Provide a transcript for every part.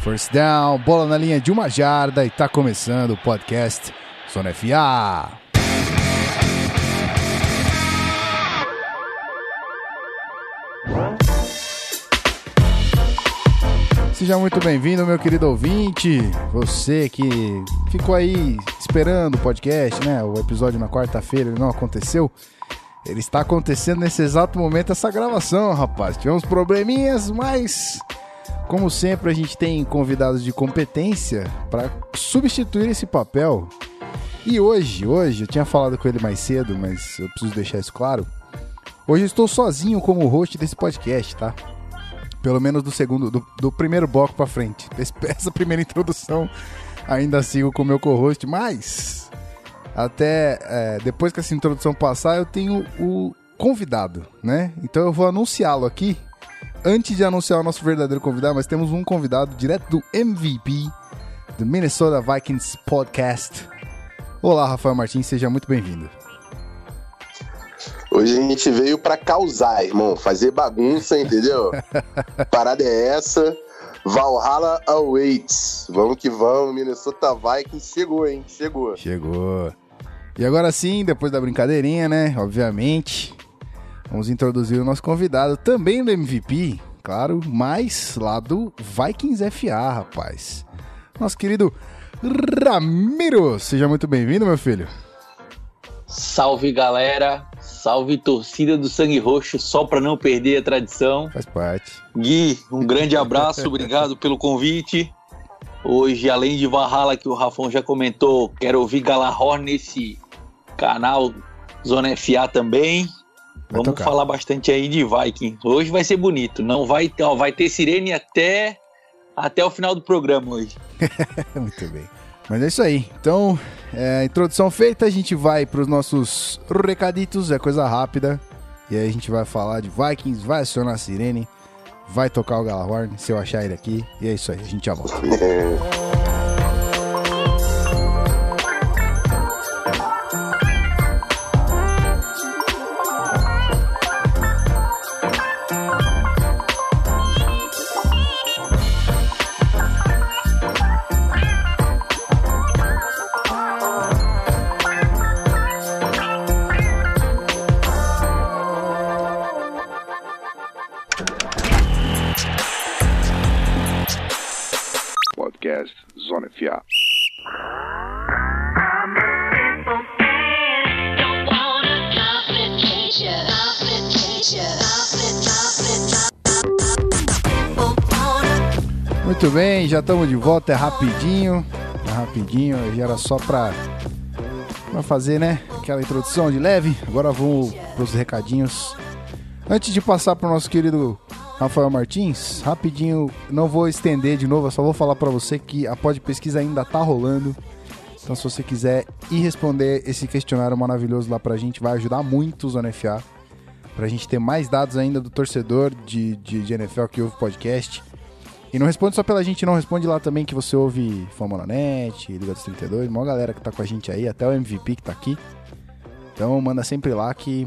First down, bola na linha de uma jarda e tá começando o podcast Zona FA. Seja muito bem-vindo, meu querido ouvinte. Você que ficou aí esperando o podcast, né? O episódio na quarta-feira não aconteceu. Ele está acontecendo nesse exato momento essa gravação, rapaz. Tivemos probleminhas, mas como sempre a gente tem convidados de competência para substituir esse papel. E hoje, hoje, eu tinha falado com ele mais cedo, mas eu preciso deixar isso claro. Hoje eu estou sozinho como host desse podcast, tá? Pelo menos do segundo, do, do primeiro bloco para frente. Essa primeira introdução ainda sigo com o meu co-host, mas até é, depois que essa introdução passar, eu tenho o convidado, né? Então eu vou anunciá-lo aqui. Antes de anunciar o nosso verdadeiro convidado, mas temos um convidado direto do MVP do Minnesota Vikings Podcast. Olá, Rafael Martins, seja muito bem-vindo. Hoje a gente veio para causar, irmão, fazer bagunça, entendeu? Parada é essa. Valhalla awaits. Vamos que vamos, Minnesota Vikings chegou, hein? Chegou. Chegou. E agora sim, depois da brincadeirinha, né? Obviamente, vamos introduzir o nosso convidado, também do MVP, claro, mas lá do Vikings FA, rapaz. Nosso querido Ramiro. Seja muito bem-vindo, meu filho. Salve, galera. Salve torcida do Sangue Roxo, só para não perder a tradição. Faz parte. Gui, um grande abraço, obrigado pelo convite. Hoje, além de Valhalla, que o Rafão já comentou, quero ouvir Galahorn nesse canal Zona FA também. Vai Vamos tocar. falar bastante aí de Viking. Hoje vai ser bonito. Não vai, ó, vai ter sirene até até o final do programa hoje. Muito bem. Mas é isso aí. Então, é, introdução feita, a gente vai para os nossos recaditos, é coisa rápida. E aí a gente vai falar de Vikings, vai acionar a sirene, vai tocar o Galahorn, se eu achar ele aqui. E é isso aí, a gente já volta. já estamos de volta, é rapidinho. É rapidinho, era só para pra fazer, né? Aquela introdução de leve. Agora vamos pros recadinhos. Antes de passar pro nosso querido Rafael Martins, rapidinho, não vou estender de novo, eu só vou falar para você que a pod pesquisa ainda tá rolando. Então se você quiser ir responder esse questionário maravilhoso lá pra gente, vai ajudar muito o Zona FA. Pra gente ter mais dados ainda do torcedor de, de, de NFL que ouve podcast. E não responde só pela gente, não. Responde lá também que você ouve Fama Net, Liga dos 32, uma galera que tá com a gente aí, até o MVP que tá aqui. Então manda sempre lá que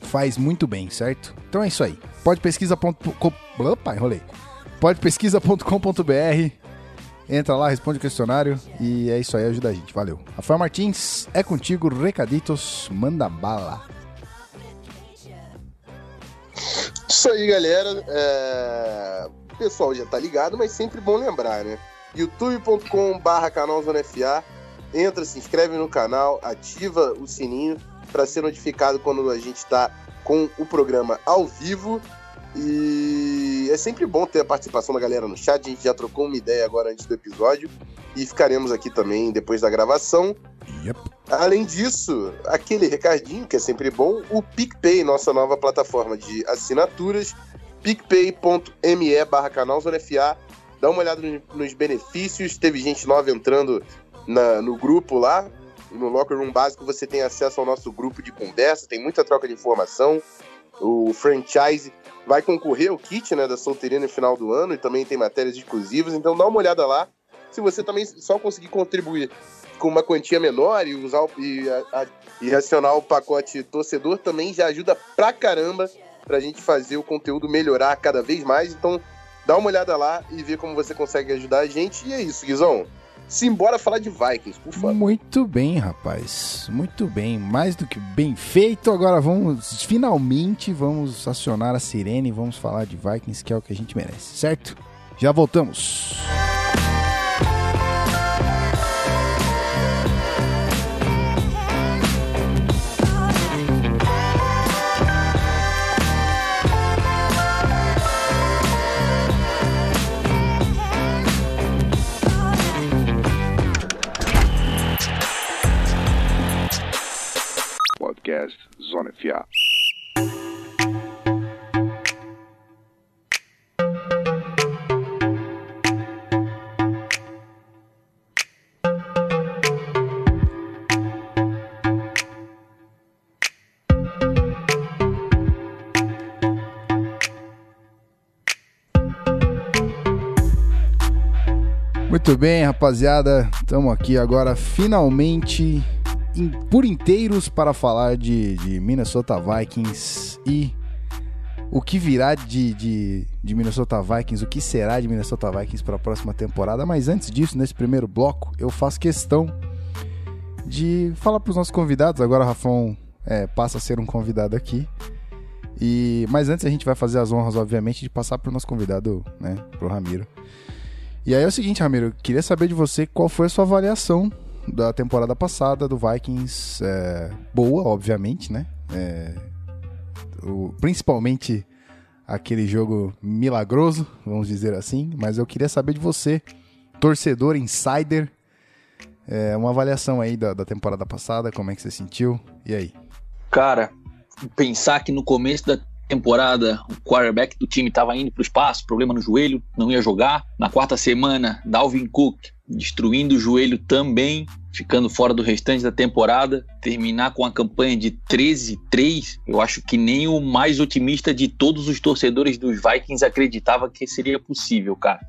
faz muito bem, certo? Então é isso aí. Podpesquisa.com. Opa, enrolei. Podpesquisa.com.br. Entra lá, responde o questionário e é isso aí, ajuda a gente. Valeu. Rafael Martins, é contigo, recaditos, manda bala. Isso aí, galera. É o pessoal já tá ligado, mas sempre bom lembrar, né? youtube.com/barra canal Zona FA. Entra, se inscreve no canal, ativa o sininho para ser notificado quando a gente está com o programa ao vivo. E é sempre bom ter a participação da galera no chat. A gente já trocou uma ideia agora antes do episódio e ficaremos aqui também depois da gravação. Yep. Além disso, aquele recadinho que é sempre bom, o PicPay, nossa nova plataforma de assinaturas picpay.me barra canal Zona FA. Dá uma olhada nos benefícios. Teve gente nova entrando na, no grupo lá. No Locker Room Básico você tem acesso ao nosso grupo de conversa, tem muita troca de informação. O franchise vai concorrer ao kit né, da solteria no final do ano e também tem matérias exclusivas, então dá uma olhada lá. Se você também só conseguir contribuir com uma quantia menor e usar e, a, e acionar o pacote torcedor, também já ajuda pra caramba para a gente fazer o conteúdo melhorar cada vez mais. Então, Dá uma olhada lá e vê como você consegue ajudar a gente. E é isso, Guizão. Simbora falar de Vikings, por favor. Muito bem, rapaz. Muito bem. Mais do que bem feito. Agora vamos, finalmente, vamos acionar a sirene e vamos falar de Vikings, que é o que a gente merece, certo? Já voltamos. Zona FA. Muito bem, rapaziada. Estamos aqui agora finalmente por inteiros para falar de, de Minnesota Vikings e o que virá de, de, de Minnesota Vikings, o que será de Minnesota Vikings para a próxima temporada. Mas antes disso, nesse primeiro bloco, eu faço questão de falar para os nossos convidados. Agora o Rafão é, passa a ser um convidado aqui. E, mas antes a gente vai fazer as honras, obviamente, de passar para o nosso convidado, né, pro Ramiro. E aí é o seguinte, Ramiro, queria saber de você qual foi a sua avaliação da temporada passada do Vikings. É, boa, obviamente, né? É, o- principalmente aquele jogo milagroso, vamos dizer assim. Mas eu queria saber de você, torcedor, insider, é, uma avaliação aí da, da temporada passada, como é que você sentiu? E aí? Cara, pensar que no começo da temporada o quarterback do time estava indo para o espaço, problema no joelho, não ia jogar. Na quarta semana, Dalvin Cook destruindo o joelho também, ficando fora do restante da temporada. Terminar com a campanha de 13-3, eu acho que nem o mais otimista de todos os torcedores dos Vikings acreditava que seria possível, cara.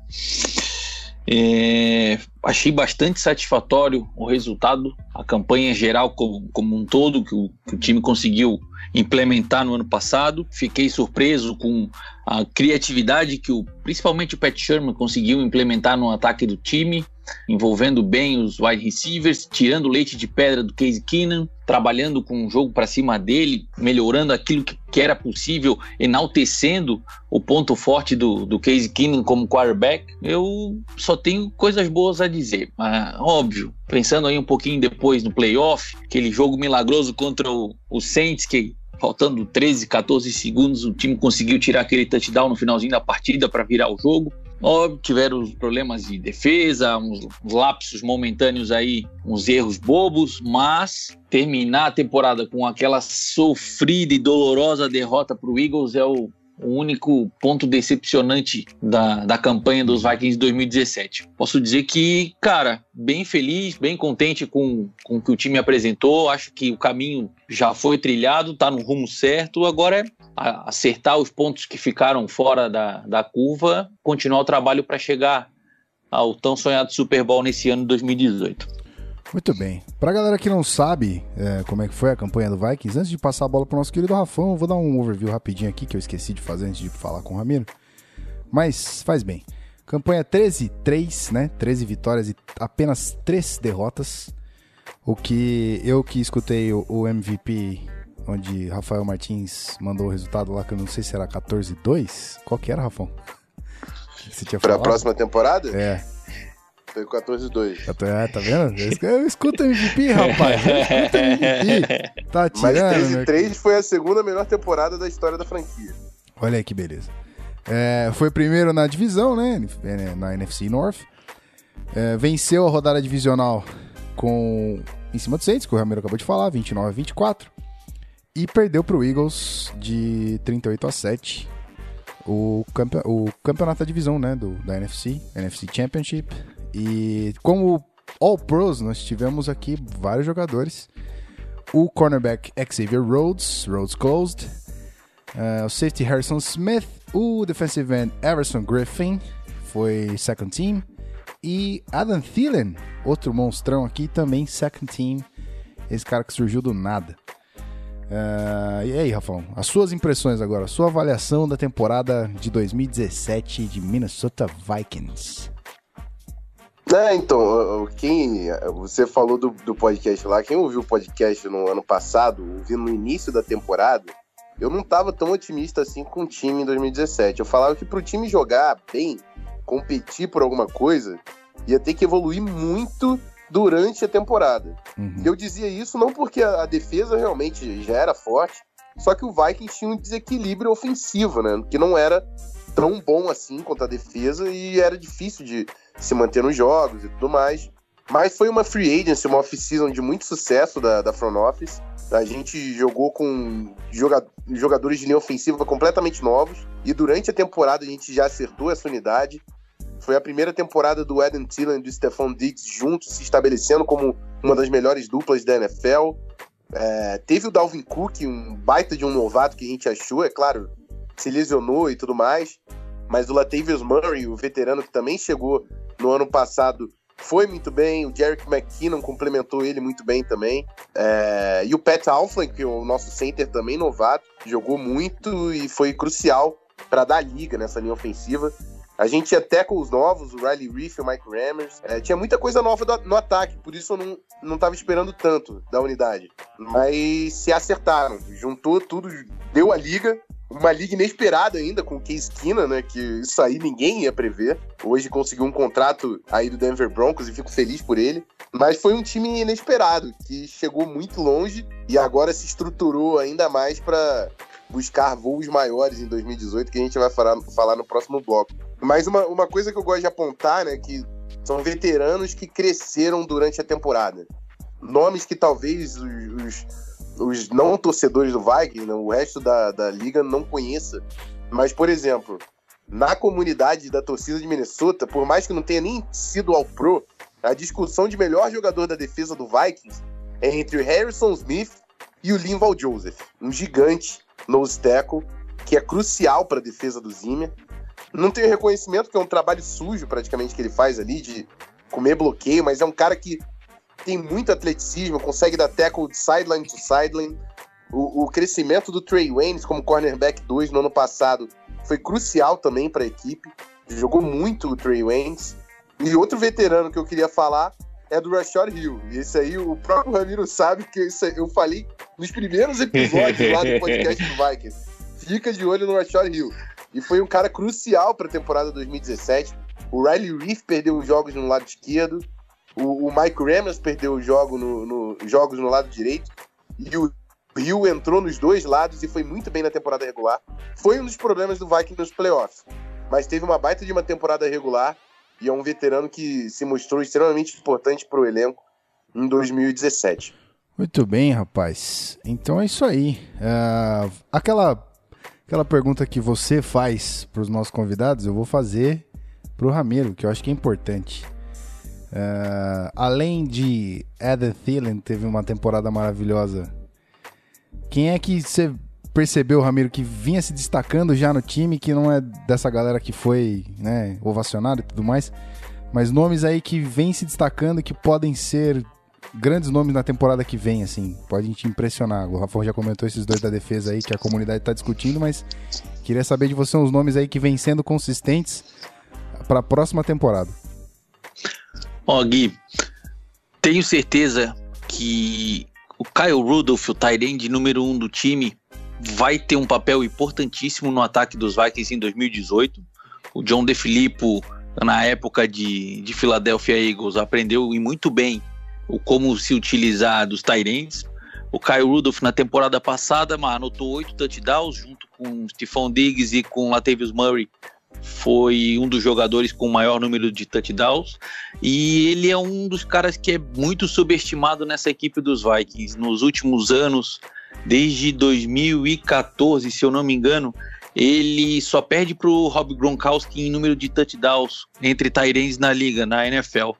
É, achei bastante satisfatório o resultado, a campanha geral como, como um todo que o, que o time conseguiu implementar no ano passado. Fiquei surpreso com a criatividade que o, principalmente o Pat Sherman conseguiu implementar no ataque do time, envolvendo bem os wide receivers, tirando leite de pedra do Case Keenan, trabalhando com o jogo para cima dele, melhorando aquilo que, que era possível, enaltecendo o ponto forte do, do Case Keenan como quarterback. Eu só tenho coisas boas a dizer. Mas, óbvio, pensando aí um pouquinho depois no playoff, aquele jogo milagroso contra o, o Saints, que faltando 13, 14 segundos, o time conseguiu tirar aquele touchdown no finalzinho da partida para virar o jogo. Óbvio, tiveram problemas de defesa, uns lapsos momentâneos aí, uns erros bobos, mas terminar a temporada com aquela sofrida e dolorosa derrota para o Eagles é o, o único ponto decepcionante da, da campanha dos Vikings de 2017. Posso dizer que, cara, bem feliz, bem contente com, com o que o time apresentou. Acho que o caminho já foi trilhado, tá no rumo certo. Agora é acertar os pontos que ficaram fora da, da curva, continuar o trabalho para chegar ao tão sonhado Super Bowl nesse ano de 2018. Muito bem. Pra galera que não sabe é, como é que foi a campanha do Vikings, antes de passar a bola pro nosso querido Rafão, eu vou dar um overview rapidinho aqui que eu esqueci de fazer antes de falar com o Ramiro. Mas faz bem. Campanha 13-3, né? 13 vitórias e apenas 3 derrotas. O que eu que escutei o, MVP, onde Rafael Martins mandou o resultado lá, que eu não sei se era 14-2. Qual que era, Rafão? Que você tinha Pra falado? próxima temporada? É, Foi 14-2. eu tô- é, tá vendo? Eu escuto MVP, rapaz. Eu escuto MVP. Tá Mas tirando, meu 13-3 foi a segunda melhor temporada da história da franquia. Olha aí que beleza. É, foi primeiro na divisão, né? Na NFC North. É, venceu a rodada divisional com em cima do Saints, que o Ramiro acabou de falar, 29 a 24. E perdeu para o Eagles de 38 a 7. O, campe- o campeonato da divisão, né? Do, da NFC, NFC Championship. E como All Pros, nós tivemos aqui vários jogadores. O cornerback Xavier Rhodes, Rhodes Closed. Uh, o safety Harrison Smith, o defensive end Everson Griffin, foi second team. E Adam Thielen, outro monstrão aqui, também second team. Esse cara que surgiu do nada. Uh, e aí, Rafão, as suas impressões agora, sua avaliação da temporada de 2017 de Minnesota Vikings. É, então, quem você falou do, do podcast lá, quem ouviu o podcast no ano passado, ouvindo no início da temporada, eu não estava tão otimista assim com o time em 2017. Eu falava que para o time jogar bem, competir por alguma coisa, ia ter que evoluir muito durante a temporada. Uhum. Eu dizia isso não porque a, a, defesa realmente já era forte, só que o Vikings tinha um desequilíbrio ofensivo, né? Que não era tão bom assim quanto a defesa e era difícil de se manter nos jogos e tudo mais. Mas foi uma free agency, uma off-season de muito sucesso da, da front office. A gente jogou com jogadores de linha ofensiva completamente novos. E durante a temporada a gente já acertou essa unidade. Foi a primeira temporada do Adam Thielen e do Stephon Diggs juntos, se estabelecendo como uma das melhores duplas da NFL. É, teve o Dalvin Cook, um baita de um novato que a gente achou, é claro, se lesionou e tudo mais. Mas o Latavius Murray, o veterano que também chegou no ano passado, foi muito bem. O Jerick McKinnon complementou ele muito bem também. É, e o Pat Alflin, que é o nosso center também novato, jogou muito e foi crucial para dar liga nessa linha ofensiva. A gente tinha tackles novos, o Riley Reef o Mike Rammers. É, tinha muita coisa nova do, no ataque, por isso eu não, não tava esperando tanto da unidade. Mas se acertaram, juntou tudo, deu a liga. Uma liga inesperada ainda com o Case Keenan, né? Que isso aí ninguém ia prever. Hoje conseguiu um contrato aí do Denver Broncos e fico feliz por ele. Mas foi um time inesperado, que chegou muito longe e agora se estruturou ainda mais para buscar voos maiores em 2018, que a gente vai falar, falar no próximo bloco. Mas uma, uma coisa que eu gosto de apontar, né, que são veteranos que cresceram durante a temporada. Nomes que talvez os, os, os não torcedores do Vikings, né, o resto da, da liga não conheça. Mas, por exemplo, na comunidade da torcida de Minnesota, por mais que não tenha nem sido ao pro, a discussão de melhor jogador da defesa do Vikings é entre o Harrison Smith e o Linval Joseph, um gigante nose tackle, que é crucial para a defesa do Zimmer. Não tem reconhecimento, que é um trabalho sujo praticamente que ele faz ali, de comer bloqueio, mas é um cara que tem muito atleticismo, consegue dar tackle de sideline to sideline. O, o crescimento do Trey Waynes como cornerback 2 no ano passado foi crucial também para a equipe. Jogou muito o Trey Waynes. E outro veterano que eu queria falar é do Rashard Hill. E esse aí, o próprio Ramiro sabe que isso, eu falei nos primeiros episódios lá do podcast do Vikings. Fica de olho no Rashard Hill. E foi um cara crucial para a temporada 2017. O Riley Reef perdeu os jogos no lado esquerdo. O, o Mike Ramos perdeu os jogo no, no, jogos no lado direito. E o Hill entrou nos dois lados e foi muito bem na temporada regular. Foi um dos problemas do Vikings nos playoffs. Mas teve uma baita de uma temporada regular e é um veterano que se mostrou extremamente importante para o elenco em 2017. Muito bem, rapaz. Então é isso aí. Uh, aquela, aquela pergunta que você faz para os nossos convidados, eu vou fazer para o Ramiro, que eu acho que é importante. Uh, além de Adam Thielen, teve uma temporada maravilhosa. Quem é que você percebeu, Ramiro, que vinha se destacando já no time, que não é dessa galera que foi né, ovacionado e tudo mais, mas nomes aí que vêm se destacando que podem ser grandes nomes na temporada que vem, assim, podem te impressionar. O Rafa já comentou esses dois da defesa aí que a comunidade está discutindo, mas queria saber de você uns nomes aí que vêm sendo consistentes para a próxima temporada. Ó, oh, Gui, tenho certeza que o Kyle Rudolph, o tight número um do time, vai ter um papel importantíssimo no ataque dos Vikings em 2018. O John DeFilippo, na época de, de Philadelphia Eagles, aprendeu e muito bem o como se utilizar dos Tyrants. O Kyle Rudolph na temporada passada anotou oito touchdowns junto com Stephon Diggs e com Latavius Murray. Foi um dos jogadores com o maior número de touchdowns e ele é um dos caras que é muito subestimado nessa equipe dos Vikings. Nos últimos anos, desde 2014, se eu não me engano, ele só perde para o Rob Gronkowski em número de touchdowns entre Tyrants na liga, na NFL.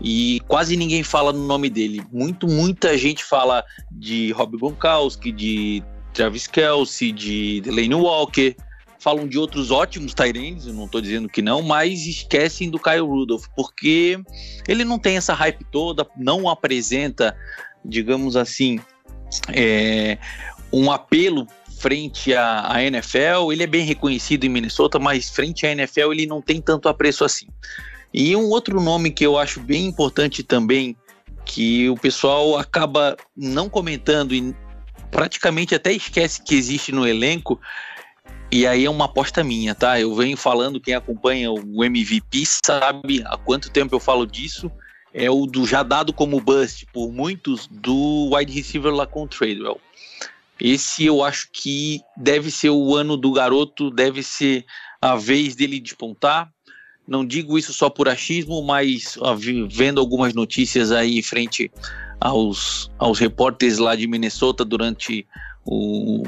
E quase ninguém fala no nome dele. Muito, muita gente fala de Rob Gronkowski, de Travis Kelsey, de Delaney Walker. Falam de outros ótimos Tyrants, não estou dizendo que não, mas esquecem do Kyle Rudolph, porque ele não tem essa hype toda, não apresenta, digamos assim, é, um apelo frente à, à, NFL. Ele é bem reconhecido em Minnesota, mas frente à NFL ele não tem tanto apreço assim. E um outro nome que eu acho bem importante também, que o pessoal acaba não comentando e praticamente até esquece que existe no elenco, e aí é uma aposta minha, tá? Eu venho falando, quem acompanha o MVP sabe há quanto tempo eu falo disso. É o do já dado como bust por muitos do wide receiver o Tradewell. Esse eu acho que deve ser o ano do garoto, deve ser a vez dele despontar. Não digo isso só por achismo, mas vendo algumas notícias aí frente aos, aos repórteres lá de Minnesota durante o,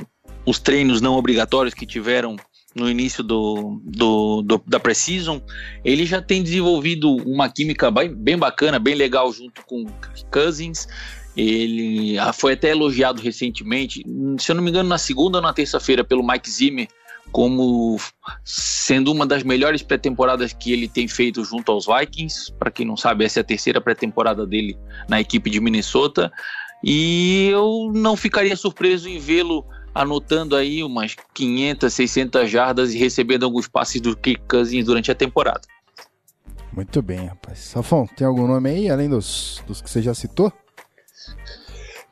os treinos não obrigatórios que tiveram no início do, do, do da Precision, ele já tem desenvolvido uma química bem, bem bacana, bem legal junto com Cousins. Ele ah, foi até elogiado recentemente, se eu não me engano, na segunda ou na terça-feira, pelo Mike Zimmer, como sendo uma das melhores pré-temporadas que ele tem feito junto aos Vikings. Para quem não sabe, essa é a terceira pré-temporada dele na equipe de Minnesota. E eu não ficaria surpreso em vê-lo anotando aí umas 500, 600 jardas e recebendo alguns passes do Kirk Cousins durante a temporada. Muito bem, rapaz. Safão, tem algum nome aí, além dos, dos que você já citou?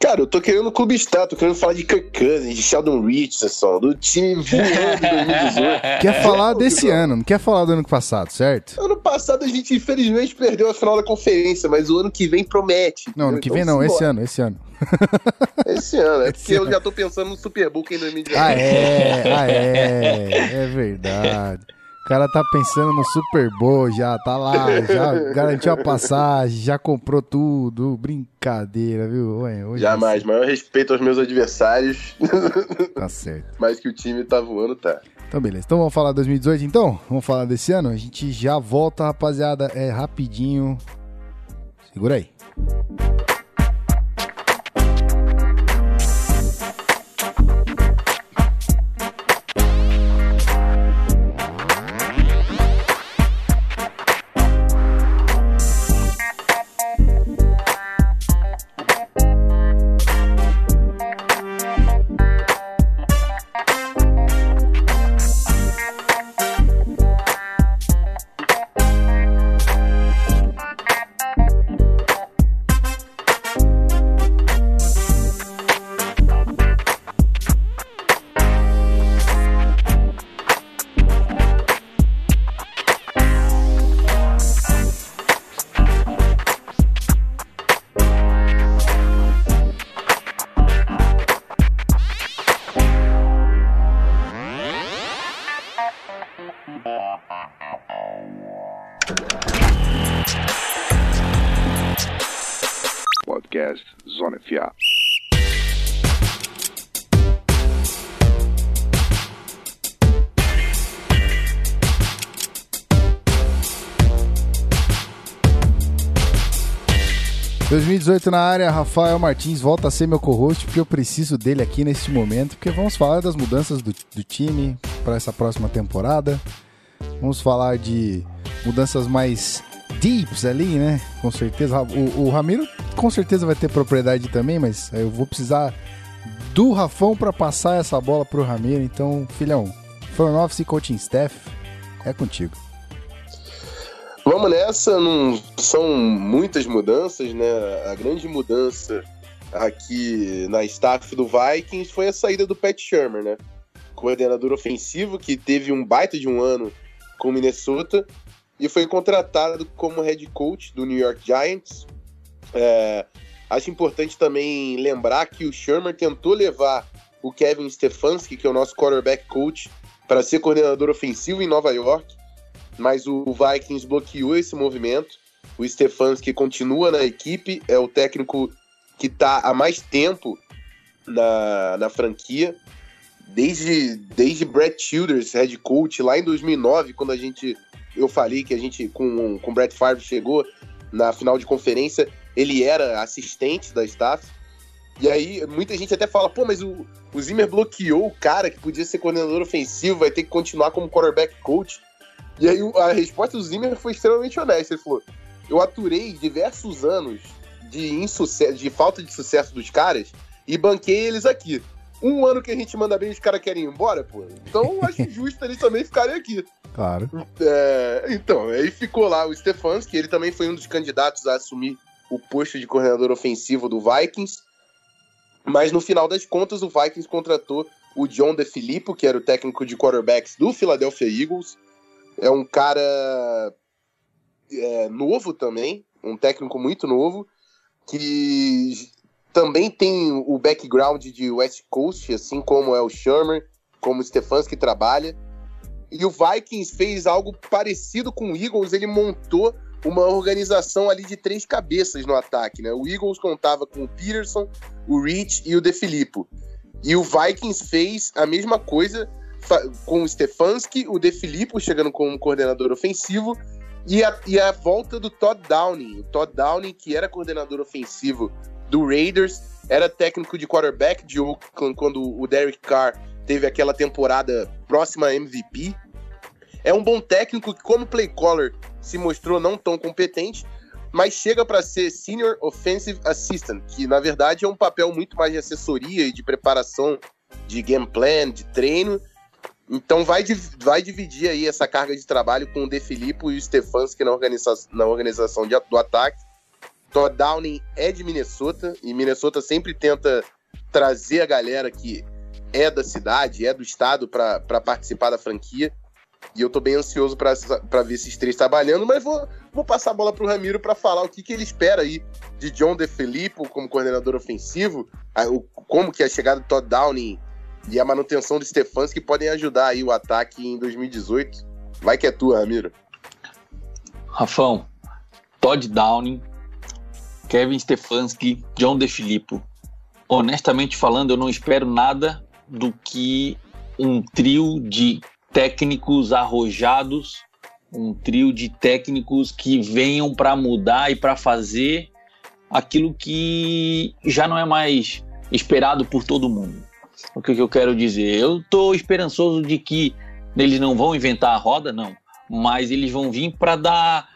Cara, eu tô querendo o Clube Star, tô querendo falar de Kirk Cousins, de Sheldon Richardson, do time voando de 2018. Quer falar desse ano, não quer falar do ano passado, certo? Ano passado a gente infelizmente perdeu a final da conferência, mas o ano que vem promete. Não, ano que então, vem não, esse ano, esse ano. Esse ano, é esse porque ano. eu já tô pensando no Super Bowl em 2019. Ah, é, ah, é, é verdade. O cara tá pensando no Super Bowl já, tá lá, já garantiu a passagem, já comprou tudo. Brincadeira, viu? Ué, hoje Jamais, assim. maior respeito aos meus adversários. Tá certo. Mas que o time tá voando, tá. Então, beleza. Então vamos falar 2018 então? Vamos falar desse ano? A gente já volta, rapaziada. É rapidinho. Segura aí. 2018 na área, Rafael Martins volta a ser meu co-host, porque eu preciso dele aqui neste momento, porque vamos falar das mudanças do, do time para essa próxima temporada. Vamos falar de mudanças mais deeps ali, né? Com certeza. O, o Ramiro com certeza vai ter propriedade também, mas eu vou precisar do Rafão para passar essa bola pro Ramiro. Então, filhão, front office e coaching staff é contigo. Vamos nessa, não são muitas mudanças, né? A grande mudança aqui na staff do Vikings foi a saída do Pat Shermer, né? Coordenador ofensivo que teve um baita de um ano com Minnesota e foi contratado como head coach do New York Giants. É, acho importante também lembrar que o Shermer tentou levar o Kevin Stefanski, que é o nosso quarterback coach, para ser coordenador ofensivo em Nova York mas o Vikings bloqueou esse movimento. O Stefanski continua na equipe, é o técnico que está há mais tempo na, na franquia, desde, desde Brett Childers, head coach, lá em 2009, quando a gente, eu falei que a gente, com, com Brett Favre chegou na final de conferência, ele era assistente da staff. E aí, muita gente até fala, pô, mas o, o Zimmer bloqueou o cara que podia ser coordenador ofensivo, vai ter que continuar como quarterback coach. E aí a resposta do Zimmer foi extremamente honesta. Ele falou: Eu aturei diversos anos de insucesso, de falta de sucesso dos caras e banquei eles aqui. um ano que a gente manda bem os caras querem ir embora, pô. Então acho justo eles também ficarem aqui. Claro. É, então, aí ficou lá o Stefanski, ele também foi um dos candidatos a assumir o posto de coordenador ofensivo do Vikings. Mas no final das contas, o Vikings contratou o John DeFilippo, que era o técnico de quarterbacks do Philadelphia Eagles. É um cara é, novo também, um técnico muito novo, que também tem o background de West Coast, assim como é o Shermer, como o Stefanski trabalha. E o Vikings fez algo parecido com o Eagles, ele montou uma organização ali de três cabeças no ataque, né? O Eagles contava com o Peterson, o Rich e o De Filippo. E o Vikings fez a mesma coisa com o Stefanski, o De Filippo chegando como coordenador ofensivo e a, e a volta do Todd Downing. O Todd Downing, que era coordenador ofensivo do Raiders, era técnico de quarterback de Oakland quando o Derek Carr teve aquela temporada próxima a MVP. É um bom técnico que, como play caller, se mostrou não tão competente, mas chega para ser Senior Offensive Assistant, que na verdade é um papel muito mais de assessoria e de preparação de game plan, de treino. Então vai, vai dividir aí essa carga de trabalho com o De Filippo e o Stefanski na, organiza na organização de, do ataque. Todd Downing é de Minnesota e Minnesota sempre tenta trazer a galera que é da cidade, é do estado para participar da franquia. E eu tô bem ansioso para ver esses três trabalhando, mas vou, vou passar a bola pro Ramiro para falar o que, que ele espera aí de John DeFilippo como coordenador ofensivo, a, o, como que a chegada do Todd Downing e a manutenção do Stefanski podem ajudar aí o ataque em 2018. Vai que é tua, Ramiro. Rafão, Todd Downing, Kevin Stefanski, John DeFilippo. Honestamente falando, eu não espero nada do que um trio de técnicos arrojados, um trio de técnicos que venham para mudar e para fazer aquilo que já não é mais esperado por todo mundo. O que, eu quero dizer? Eu estou esperançoso de que eles não vão inventar a roda, não, mas eles vão vir para dar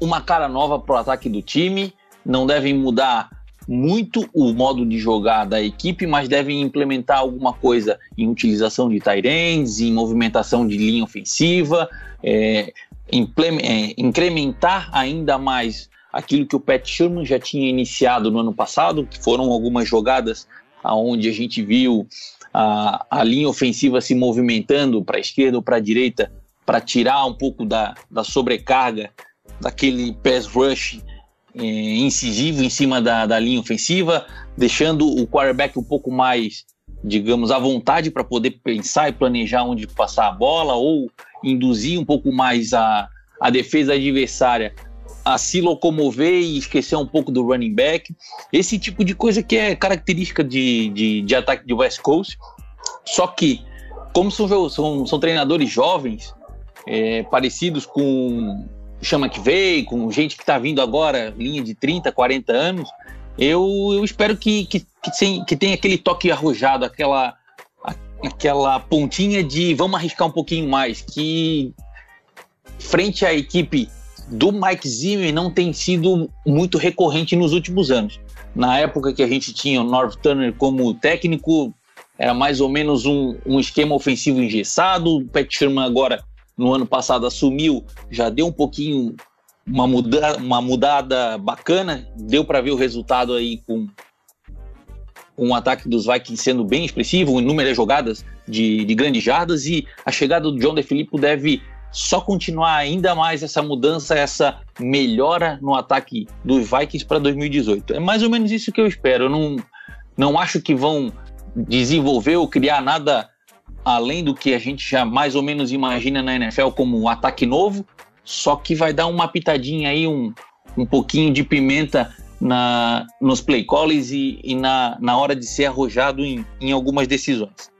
uma cara nova para o ataque do time, não devem mudar muito o modo de jogar da equipe, mas devem implementar alguma coisa em utilização de ends, em movimentação de linha ofensiva, é, é, incrementar ainda mais aquilo que o Pat Sherman já tinha iniciado no ano passado, que foram algumas jogadas aonde a gente viu a, a linha ofensiva se movimentando para a esquerda ou para a direita para tirar um pouco da, da sobrecarga daquele pass rush é, incisivo em cima da, da linha ofensiva, deixando o quarterback um pouco mais, digamos, à vontade para poder pensar e planejar onde passar a bola ou induzir um pouco mais a, a defesa adversária a se locomover e esquecer um pouco do running back. Esse tipo de coisa que é característica de, de, de ataque de West Coast. Só que, como são, são, são treinadores jovens, é, parecidos com chama que veio, com gente que está vindo agora, linha de 30, 40 anos, eu, eu espero que, que, que, tem, que tenha aquele toque arrojado, aquela, aquela pontinha de vamos arriscar um pouquinho mais, que frente à equipe do Mike Zimmer não tem sido muito recorrente nos últimos anos. Na época que a gente tinha o North Turner como técnico, era mais ou menos um, um esquema ofensivo engessado. O Pat Sherman agora no ano passado assumiu, já deu um pouquinho uma, muda, uma mudada bacana, deu para ver o resultado aí com, o ataque dos Vikings sendo bem expressivo, inúmeras jogadas de, de grandes jardas e a chegada do John DeFilippo deve só continuar ainda mais essa mudança, essa melhora no ataque dos Vikings para 2018. É mais ou menos isso que eu espero. Eu não, não acho que vão desenvolver ou criar nada além do que a gente já mais ou menos imagina na NFL como um ataque novo, só que vai dar uma pitadinha aí, um, um pouquinho de pimenta na, nos play calls e, e na, na hora de ser arrojado em, em algumas decisões.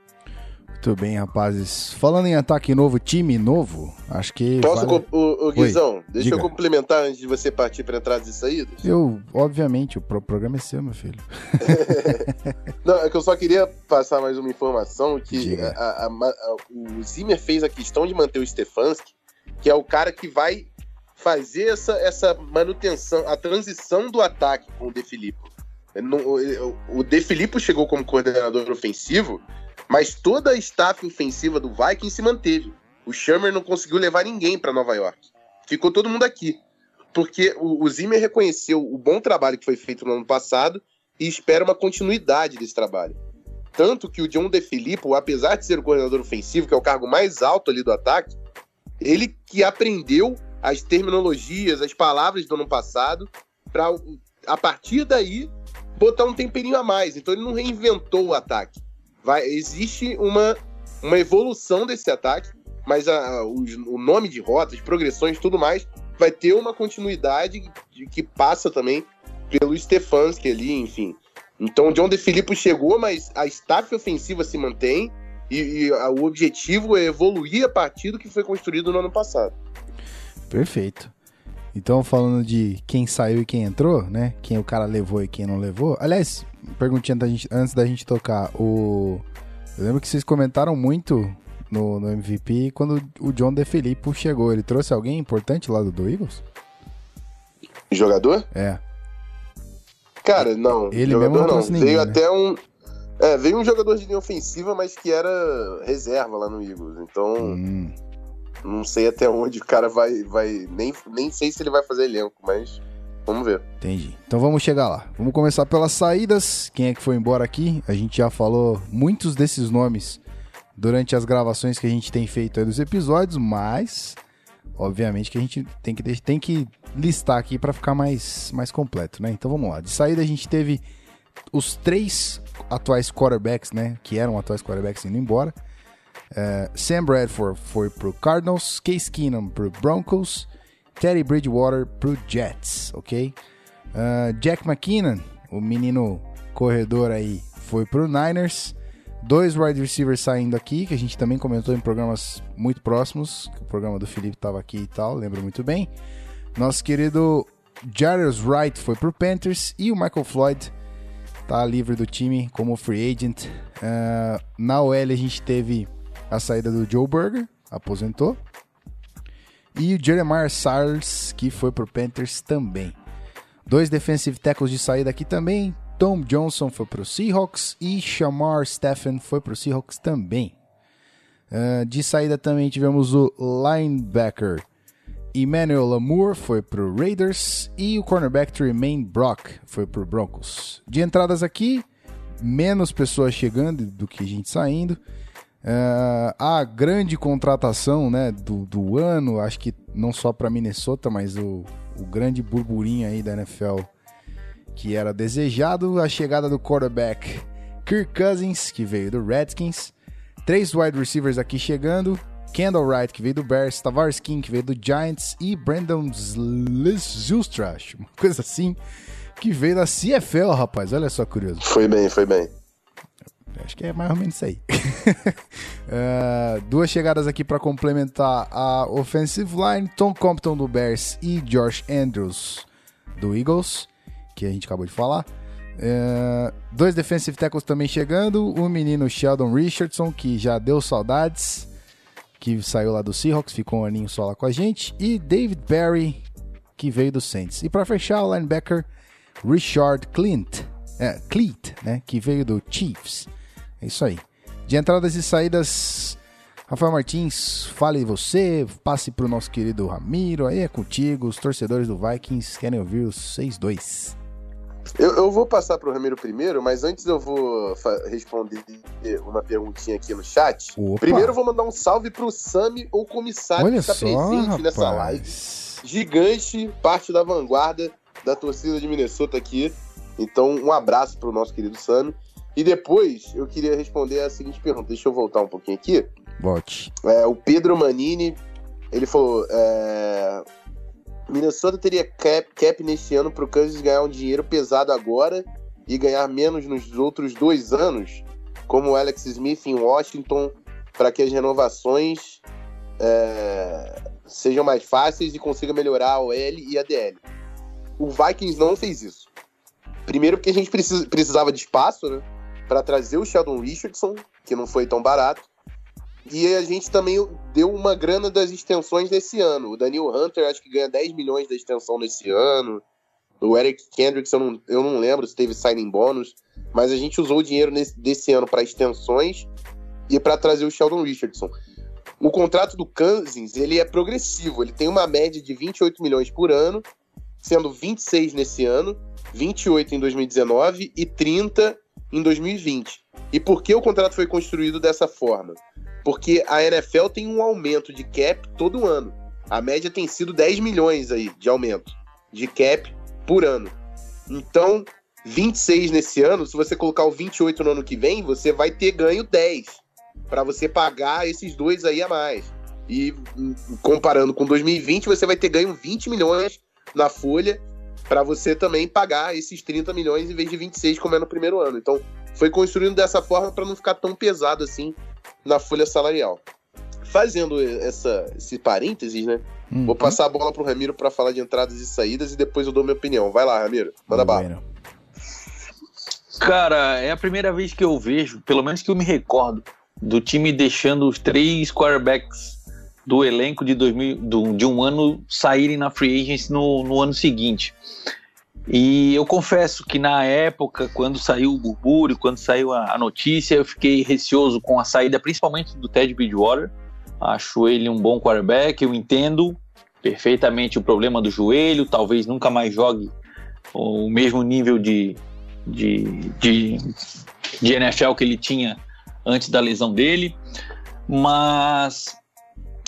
Muito bem, rapazes. Falando em ataque novo, time novo, acho que. Posso, vale... o, o Guizão? Oi, deixa diga. eu complementar antes de você partir para entradas e saídas. Eu, obviamente, o programa é seu, meu filho. Não, é que eu só queria passar mais uma informação: que a, a, a, o Zimmer fez a questão de manter o Stefanski, que é o cara que vai fazer essa, essa manutenção, a transição do ataque com o De Filippo. o De Filippo chegou como coordenador ofensivo, mas toda a staff ofensiva do Vikings se manteve. O Shermer não conseguiu levar ninguém para Nova York. Ficou todo mundo aqui. Porque o, o Zimmer reconheceu o bom trabalho que foi feito no ano passado e espera uma continuidade desse trabalho. Tanto que o John DeFilippo, apesar de ser o coordenador ofensivo, que é o cargo mais alto ali do ataque, ele que aprendeu as terminologias, as palavras do ano passado, para a partir daí botar um temperinho a mais. Então ele não reinventou o ataque. Vai, existe uma, uma evolução desse ataque, mas a, o, nome de rotas, progressões tudo mais, vai ter uma continuidade de, que passa também pelo Stefanski ali, enfim. Então o John DeFilippo chegou, mas a staff ofensiva se mantém e, e a, o objetivo é evoluir a partir do que foi construído no ano passado. Perfeito. Então, falando de quem saiu e quem entrou, né? Quem o cara levou e quem não levou. Aliás, perguntinha da gente, antes da gente tocar, o. Eu lembro que vocês comentaram muito no, no MVP quando o John DeFilippo chegou. Ele trouxe alguém importante lá do, do Eagles? Jogador? É. Cara, não. Ele mesmo não, não. Ninguém, veio né? até um. É, veio um jogador de linha ofensiva, mas que era reserva lá no Eagles. Então. Hum. Não sei até onde o cara vai. vai nem, nem sei se ele vai fazer elenco, mas. Vamos ver. Entendi. Então vamos chegar lá. Vamos começar pelas saídas. Quem é que foi embora aqui? A gente já falou muitos desses nomes durante as gravações que a gente tem feito aí dos episódios, mas obviamente que a gente tem que, tem que listar aqui para ficar mais, mais completo, né? Então vamos lá. De saída a gente teve os três atuais quarterbacks, né? Que eram atuais quarterbacks indo embora. Uh, Sam Bradford foi pro Cardinals, Case Keenum pro Broncos, Teddy Bridgewater pro Jets, ok? Uh, Jack McKinnon, o menino corredor aí, foi pro Niners. Dois wide receivers saindo aqui, que a gente também comentou em programas muito próximos. O programa do Felipe estava aqui e tal, lembro muito bem. Nosso querido Jarius Wright foi pro Panthers e o Michael Floyd tá livre do time como free agent. Uh, na OL a gente teve a saída do Joe Burger, aposentou. E o Jeremiah Sars, que foi pro Panthers também. Dois defensive tackles de saída aqui também. Tom Johnson foi pro Seahawks e Shamar Stephen foi pro Seahawks também. Uh, de saída também tivemos o linebacker Emmanuel Lamour foi pro Raiders e o cornerback Tremaine Brock foi pro Broncos. De entradas aqui, menos pessoas chegando do que gente saindo. Uh, a grande contratação né, do, do ano, acho que não só para Minnesota, mas o, o grande burburinho aí da NFL que era desejado, a chegada do quarterback Kirk Cousins, que veio do Redskins, três wide receivers aqui chegando, Kendall Wright, que veio do Bears, Tavares King, que veio do Giants, e Brandon Zylstra, uma coisa assim, que veio da CFL, rapaz, olha só curioso. Foi bem, foi bem. Acho que é mais ou menos isso aí. uh, duas chegadas aqui para complementar a offensive line: Tom Compton do Bears e Josh Andrews do Eagles, que a gente acabou de falar. Uh, dois defensive tackles também chegando: o menino Sheldon Richardson, que já deu saudades, que saiu lá do Seahawks, ficou um aninho só lá com a gente, e David Barry, que veio do Saints. E para fechar, o linebacker Richard Clint, é, Cleat, né, que veio do Chiefs. É isso aí. De entradas e saídas, Rafael Martins, fale você, passe para o nosso querido Ramiro, aí é contigo, os torcedores do Vikings querem ouvir os 6-2. Eu, eu, vou passar para o Ramiro primeiro, mas antes eu vou responder uma perguntinha aqui no chat. Opa. Primeiro eu vou mandar um salve para o Sami, o comissário Olha que está presente rapaz. nessa live. Gigante, parte da vanguarda da torcida de Minnesota aqui. Então, um abraço para o nosso querido Sami. E depois eu queria responder a seguinte pergunta. Deixa eu voltar um pouquinho aqui. Volte. É, o Pedro Manini, ele falou: é, Minnesota teria cap, cap neste ano para o Kansas ganhar um dinheiro pesado agora e ganhar menos nos outros dois anos, como o Alex Smith em Washington, para que as renovações é, sejam mais fáceis e consiga melhorar a OL e a DL. O Vikings não fez isso. Primeiro porque a gente precisa, precisava de espaço, né? Para trazer o Sheldon Richardson, que não foi tão barato. E a gente também deu uma grana das extensões desse ano. O Daniel Hunter acho que ganha 10 milhões da extensão nesse ano. O Eric Kendricks, eu não, eu não lembro se teve signing bônus, mas a gente usou o dinheiro nesse, desse ano para extensões e para trazer o Sheldon Richardson. O contrato do Kansas, ele é progressivo, ele tem uma média de 28 milhões por ano, sendo 26 nesse ano, 28 em 2019 e 30 em 2020. E por que o contrato foi construído dessa forma? Porque a NFL tem um aumento de cap todo ano. A média tem sido 10 milhões aí de aumento de cap por ano. Então, 26 nesse ano, se você colocar o 28 no ano que vem, você vai ter ganho 10 para você pagar esses dois aí a mais. E comparando com 2020, você vai ter ganho 20 milhões na folha para você também pagar esses 30 milhões em vez de 26 como é no primeiro ano. Então, foi construindo dessa forma para não ficar tão pesado assim na folha salarial. Fazendo essa, esse parênteses, né? Uhum. Vou passar a bola pro Ramiro para falar de entradas e saídas e depois eu dou minha opinião. Vai lá, Ramiro, manda bala. Cara, é a primeira vez que eu vejo, pelo menos que eu me recordo, do time deixando os três quarterbacks do elenco de, 2000, do, de um ano saírem na free agency no, no ano seguinte. E eu confesso que na época, quando saiu o burbúrio, quando saiu a, a, notícia, eu fiquei receoso com a saída, principalmente do Ted Bridgewater. Acho ele um bom quarterback, eu entendo perfeitamente o problema do joelho, talvez nunca mais jogue o mesmo nível de, de, de, de NFL que ele tinha antes da lesão dele. Mas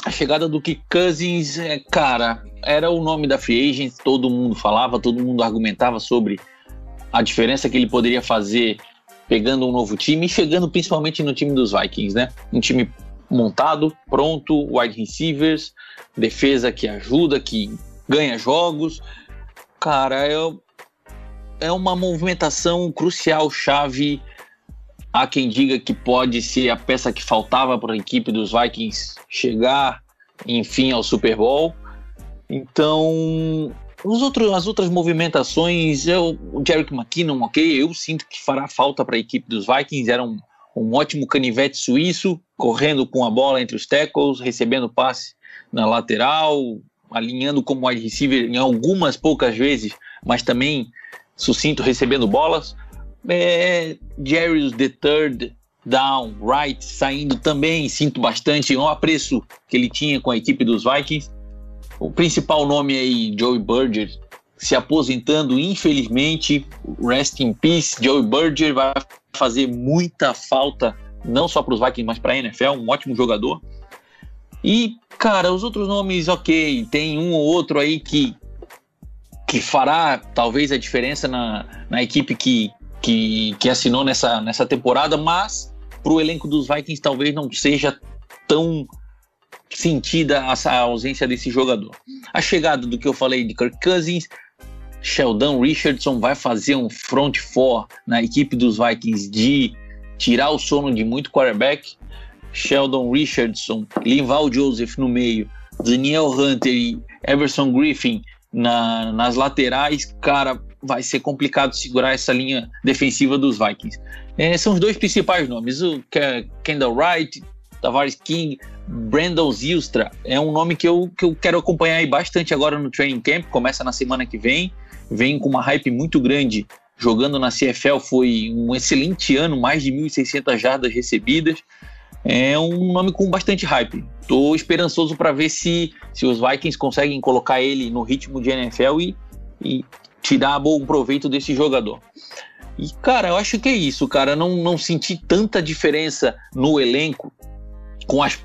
a chegada do Kirk Cousins, é, cara, era o nome da free agent, todo mundo falava, todo mundo argumentava sobre a diferença que ele poderia fazer pegando um novo time e chegando principalmente no time dos Vikings, né? Um time montado, pronto, wide receivers, defesa que ajuda, que ganha jogos. Cara, é, é uma movimentação crucial, chave Há quem diga que pode ser a peça que faltava para a equipe dos Vikings chegar, enfim, ao Super Bowl. Então, os outros, as outras movimentações, eu, o Jerick McKinnon, ok, eu sinto que fará falta para a equipe dos Vikings. Era um, um ótimo canivete suíço, correndo com a bola entre os tackles, recebendo passe na lateral, alinhando como wide receiver em algumas poucas vezes, mas também sucinto recebendo bolas é, Jerry's The Third Down, Right, saindo também, sinto bastante, o apreço que ele tinha com a equipe dos Vikings. O principal nome aí, Joey Berger, se aposentando, infelizmente, rest in peace, Joey Berger vai fazer muita falta, não só para os Vikings, mas para a NFL, um ótimo jogador. E, cara, os outros nomes, ok, tem um ou outro aí que, que fará talvez a diferença na, na equipe que, que, que assinou nessa, nessa temporada, mas para o elenco dos Vikings talvez não seja tão sentida a, ausência desse jogador. A chegada do que eu falei de Kirk Cousins, Sheldon Richardson vai fazer um front four na equipe dos Vikings de tirar o sono de muito quarterback. Sheldon Richardson, Linval Joseph no meio, Daniel Hunter e Everson Griffin na, nas laterais, cara, vai ser complicado segurar essa linha defensiva dos Vikings. É, são os dois principais nomes, o Kendall Wright, Tavares King, Brandon Zilstra, é um nome que eu, que eu quero acompanhar bastante agora no training camp, começa na semana que vem, vem com uma hype muito grande, jogando na CFL foi um excelente ano, mais de 1.600 jardas recebidas, é um nome com bastante hype. Estou esperançoso para ver se, se os Vikings conseguem colocar ele no ritmo de NFL e, e tirar bom proveito desse jogador. E, cara, eu acho que é isso, cara. Não, não senti tanta diferença no elenco com as.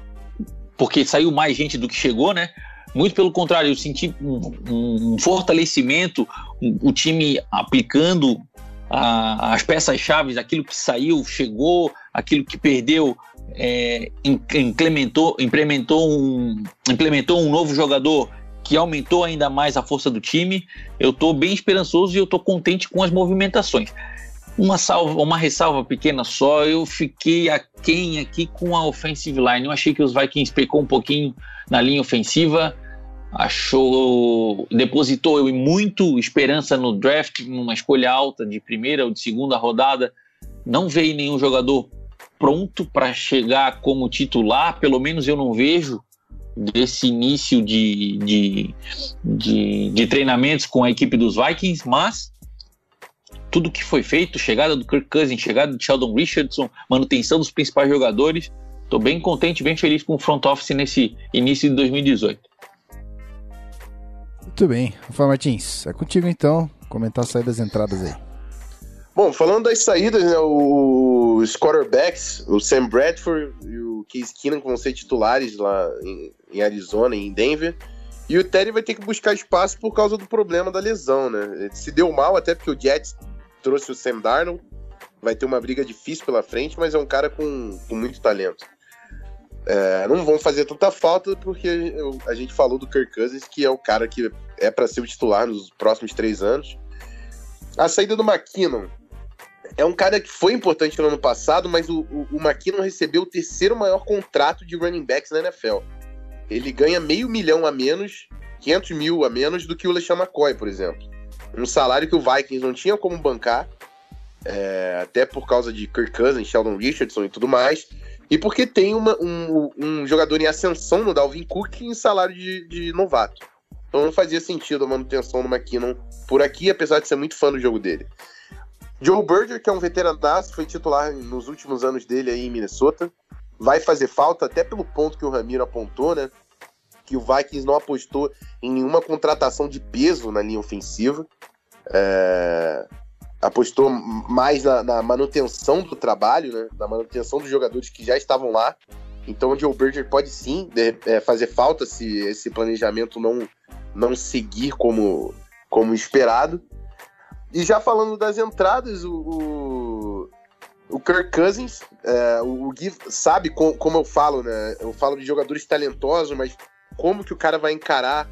Porque saiu mais gente do que chegou, né? Muito pelo contrário, eu senti um, um fortalecimento, um, o time aplicando a, as peças-chave, aquilo que saiu, chegou, aquilo que perdeu, é, implementou, implementou, um, implementou um novo jogador que aumentou ainda mais a força do time. Eu estou bem esperançoso e eu estou contente com as movimentações. Uma, salva, uma ressalva pequena só, eu fiquei aquém aqui com a offensive line. Eu achei que os Vikings pecou um pouquinho na linha ofensiva, achou, depositou muito esperança no draft, numa escolha alta de primeira ou de segunda rodada. Não veio nenhum jogador pronto para chegar como titular, pelo menos eu não vejo desse início de, de, de, de treinamentos com a equipe dos Vikings, mas tudo que foi feito, chegada do Kirk Cousins, chegada do Sheldon Richardson, manutenção dos principais jogadores, estou bem contente, bem feliz com o front office nesse início de 2018. Muito bem. Rafael Martins, é contigo então, comentar as saídas e entradas aí. Bom, falando das saídas, né, os quarterbacks, o Sam Bradford e o Case Keenum vão ser titulares lá em, em Arizona e em Denver. E o Terry vai ter que buscar espaço por causa do problema da lesão, né? Se deu mal até porque o Jets trouxe o Sam Darnold. Vai ter uma briga difícil pela frente, mas é um cara com, com muito talento. É, não vão fazer tanta falta porque a gente falou do Kirk Cousins, que é o cara que é para ser o titular nos próximos três anos. A saída do McKinnon é um cara que foi importante no ano passado, mas o, o, o McKinnon recebeu o terceiro maior contrato de running backs na NFL. Ele ganha meio milhão a menos, 500 mil a menos do que o LeSean McCoy, por exemplo. Um salário que o Vikings não tinha como bancar, é, até por causa de Kirk Cousins, Sheldon Richardson e tudo mais. E porque tem uma, um, um, jogador em ascensão no Dalvin Cook em salário de, de, novato. Então não fazia sentido a manutenção do McKinnon por aqui, apesar de ser muito fã do jogo dele. Joe Berger, que é um veteranaço, foi titular nos últimos anos dele aí em Minnesota. Vai fazer falta, até pelo ponto que o Ramiro apontou, né? Que o Vikings não apostou em nenhuma contratação de peso na linha ofensiva. É apostou mais na, na, manutenção do trabalho, né? Na manutenção dos jogadores que já estavam lá. Então o Joe Berger pode sim é, fazer falta se esse planejamento não, não seguir como, como esperado. E já falando das entradas, o, o, o Kirk Cousins, é, o, Gui sabe com, como eu falo, né? Eu falo de jogadores talentosos, mas como que o cara vai encarar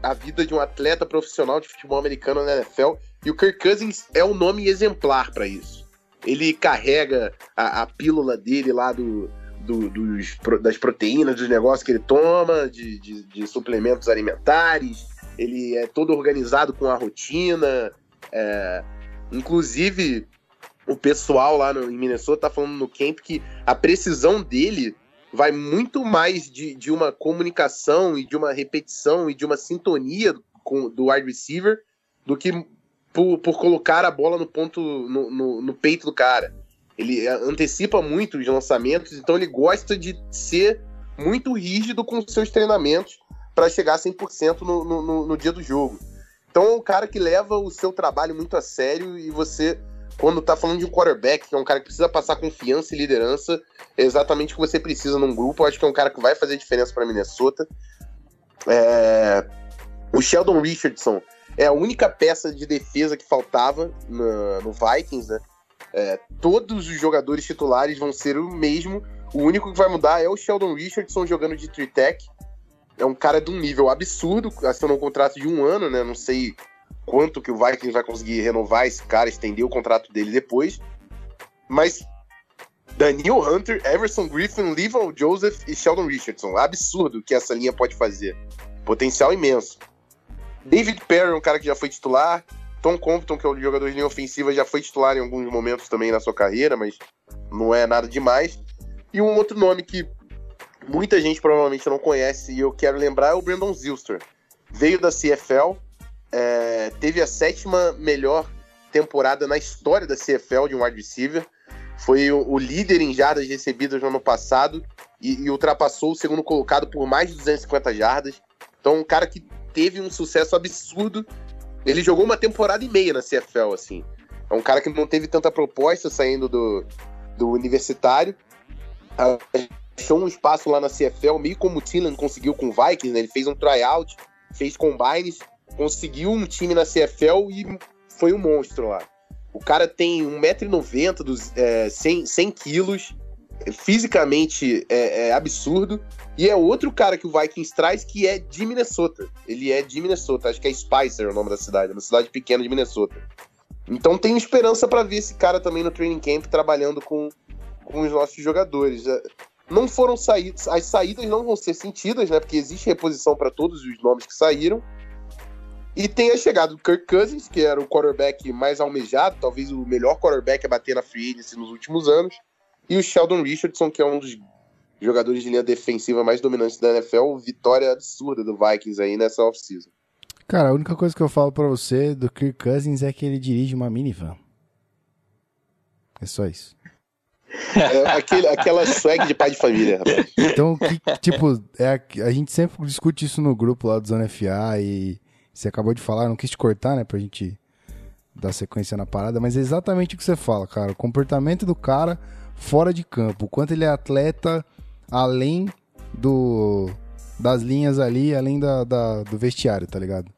a vida de um atleta profissional de futebol americano na NFL. E o Kirk Cousins é um nome exemplar para isso. Ele carrega a, a, pílula dele lá do, do, dos, das proteínas, dos negócios que ele toma, de, de, de, suplementos alimentares. Ele é todo organizado com a rotina. É, inclusive, o pessoal lá no, em Minnesota tá falando no camp que a precisão dele vai muito mais de, de uma comunicação e de uma repetição e de uma sintonia com, do wide receiver do que por, por colocar a bola no ponto no, no, no, peito do cara. Ele antecipa muito os lançamentos, então ele gosta de ser muito rígido com seus treinamentos para chegar a 100% no, no, no dia do jogo. Então é um cara que leva o seu trabalho muito a sério e você quando tá falando de um quarterback, que é um cara que precisa passar confiança e liderança, é exatamente o que você precisa num grupo. Eu acho que é um cara que vai fazer diferença para Minnesota. É... O Sheldon Richardson é a única peça de defesa que faltava no, no Vikings, né? É, todos os jogadores titulares vão ser o mesmo. O único que vai mudar é o Sheldon Richardson jogando de tech. É um cara de um nível absurdo, assinou um contrato de um ano, né? Não sei quanto que o Vikings vai conseguir renovar esse cara, estender o contrato dele depois. Mas Daniel Hunter, Everson Griffin, Levon Joseph e Sheldon Richardson. Absurdo que essa linha pode fazer. Potencial imenso. David Perry, um cara que já foi titular. Tom Compton, que é o jogador de linha ofensiva, já foi titular em alguns momentos também na sua carreira, mas não é nada demais. E um outro nome que muita gente provavelmente não conhece e eu quero lembrar é o Brandon Zilster. Veio da CFL, é, teve a sétima melhor temporada na história da CFL de um wide receiver. Foi o, o líder em jardas recebidas no ano passado e, e, ultrapassou o segundo colocado por mais de 250 jardas. Então, um cara que teve um sucesso absurdo. Ele jogou uma temporada e meia na CFL, assim. É um cara que não teve tanta proposta saindo do, do universitário. Achou um espaço lá na CFL, meio como o Tillan conseguiu com o Vikings, né? Ele fez um tryout, fez combines conseguiu um time na CFL e foi um monstro lá. O cara tem 1,90m, dos, é, 100, 100 quilos, fisicamente é, é, absurdo. E é outro cara que o Vikings traz que é de Minnesota. Ele é de Minnesota, acho que é Spicer o nome da cidade, uma cidade pequena de Minnesota. Então tenho esperança para ver esse cara também no training camp trabalhando com, com os nossos jogadores. Não foram saídas, as saídas não vão ser sentidas, né? Porque existe reposição para todos os nomes que saíram. E tem a chegada do Kirk Cousins, que era o quarterback mais almejado, talvez o melhor quarterback a bater na free agency nos últimos anos. E o Sheldon Richardson, que é um dos jogadores de linha defensiva mais dominantes da NFL, vitória absurda do Vikings aí nessa offseason. Cara, a única coisa que eu falo para você do Kirk Cousins é que ele dirige uma minivan. É só isso. É aquele, aquela swag de pai de família, rapaz. Então, que, tipo, é, a, a gente sempre discute isso no grupo lá do Zona FA e você acabou de falar, não quis te cortar, né, pra gente dar sequência na parada, mas é exatamente o que você fala, cara. O comportamento do cara fora de campo, o quanto ele é atleta além do das linhas ali, além da, da do vestiário, tá ligado?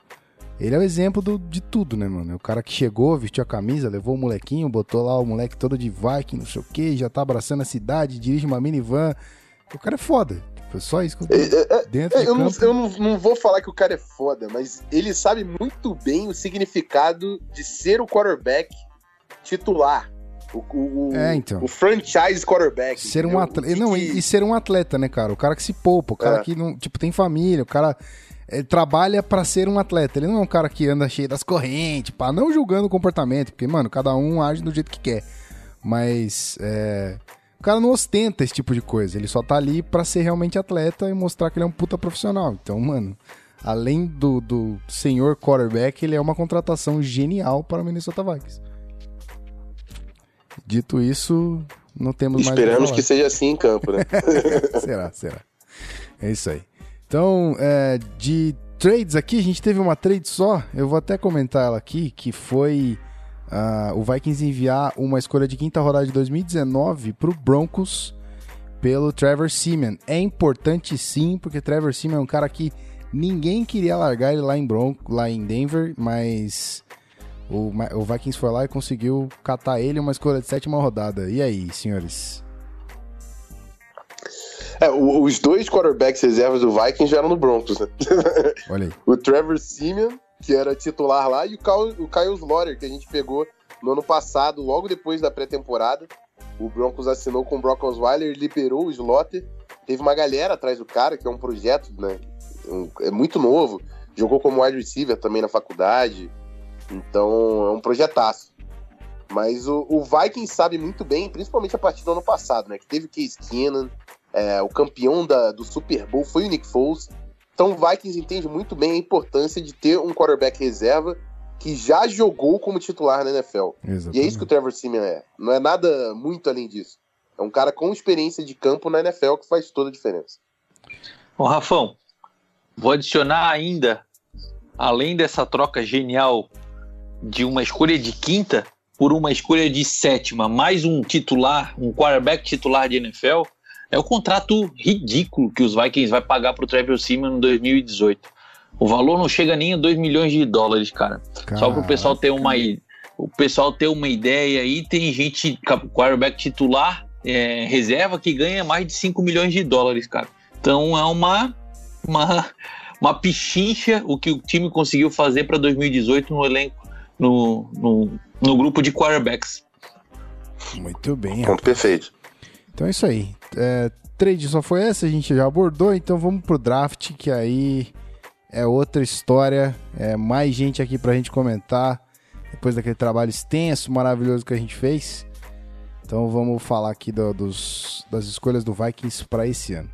Ele é o exemplo do, de tudo, né, mano? É o cara que chegou, vestiu a camisa, levou o molequinho, botou lá o moleque todo de Viking, não sei o que, já tá abraçando a cidade, dirige uma minivan. O cara é foda. É só isso que eu é, é, é, Dentro é, eu, campo... não, eu não, não vou falar que o cara é foda, mas ele sabe muito bem o significado de ser o quarterback titular. O, o, é, então. o franchise quarterback. Ser um atleta. Não, que... e, ser um atleta, né, cara? O cara que se poupa, o cara que não, tipo, tem família, o cara ele trabalha para ser um atleta. Ele não é um cara que anda cheio das correntes, pá, não julgando o comportamento, porque, mano, cada um age do jeito que quer. Mas é, o cara não ostenta esse tipo de coisa. Ele só tá ali para ser realmente atleta e mostrar que ele é um puta profissional. Então, mano, além do, do senhor quarterback, ele é uma contratação genial para o Minnesota Vikings. Dito isso, não temos Esperamos mais. Esperamos que seja assim em campo, né? será, será. É isso aí. Então, é, de trades aqui, a gente teve uma trade só. Eu vou até comentar ela aqui, que foi uh, o Vikings enviar uma escolha de quinta rodada de 2019 para o Broncos pelo Trevor Simeon. É importante sim, porque Trevor Simeon é um cara que ninguém queria largar ele lá em Bronco, lá em Denver, mas o, o Vikings foi lá e conseguiu catar ele uma escolha de sétima rodada. E aí, senhores? É, os dois quarterbacks reservas do Vikings eram no Broncos, né? Olha aí. o Trevor Simeon, que era titular lá, e o Kyle, o Kyle Slaughter, que a gente pegou no ano passado, logo depois da pré-temporada. O Broncos assinou com o Brock Osweiler, liberou o Slaughter. Teve uma galera atrás do cara, que é um projeto, né? Um, é muito novo. Jogou como wide receiver também na faculdade. Então, é um projetaço. Mas o, o Vikings sabe muito bem, principalmente a partir do ano passado, né? Que teve o Case Keenan, é, o campeão da, do Super Bowl foi o Nick Foles. Então o Vikings entende muito bem a importância de ter um quarterback reserva que já jogou como titular na NFL. Exatamente. E é isso que o Trevor Simeon é. Não é nada muito além disso. É um cara com experiência de campo na NFL que faz toda a diferença. Ô Rafão, vou adicionar ainda, além dessa troca genial de uma escolha de quinta por uma escolha de sétima, mais um titular, um quarterback titular de NFL, é o contrato ridículo que os Vikings vai pagar pro Trevor Simeon em 2018. O valor não chega nem a 2 milhões de dólares, cara. Caraca. Só para o pessoal ter uma o pessoal ter uma ideia aí, tem gente, quarterback titular, é, reserva, que ganha mais de 5 milhões de dólares, cara. Então é uma, uma, uma pichincha o que o time conseguiu fazer para 2018 no elenco, no, no, no, grupo de quarterbacks. Muito bem. Ponto perfeito. Então é isso aí. É, trade só foi essa, a gente já abordou, então vamos pro draft, que aí é outra história. É mais gente aqui pra gente comentar. Depois daquele trabalho extenso, maravilhoso que a gente fez. Então vamos falar aqui do, dos, das escolhas do Vikings para esse ano.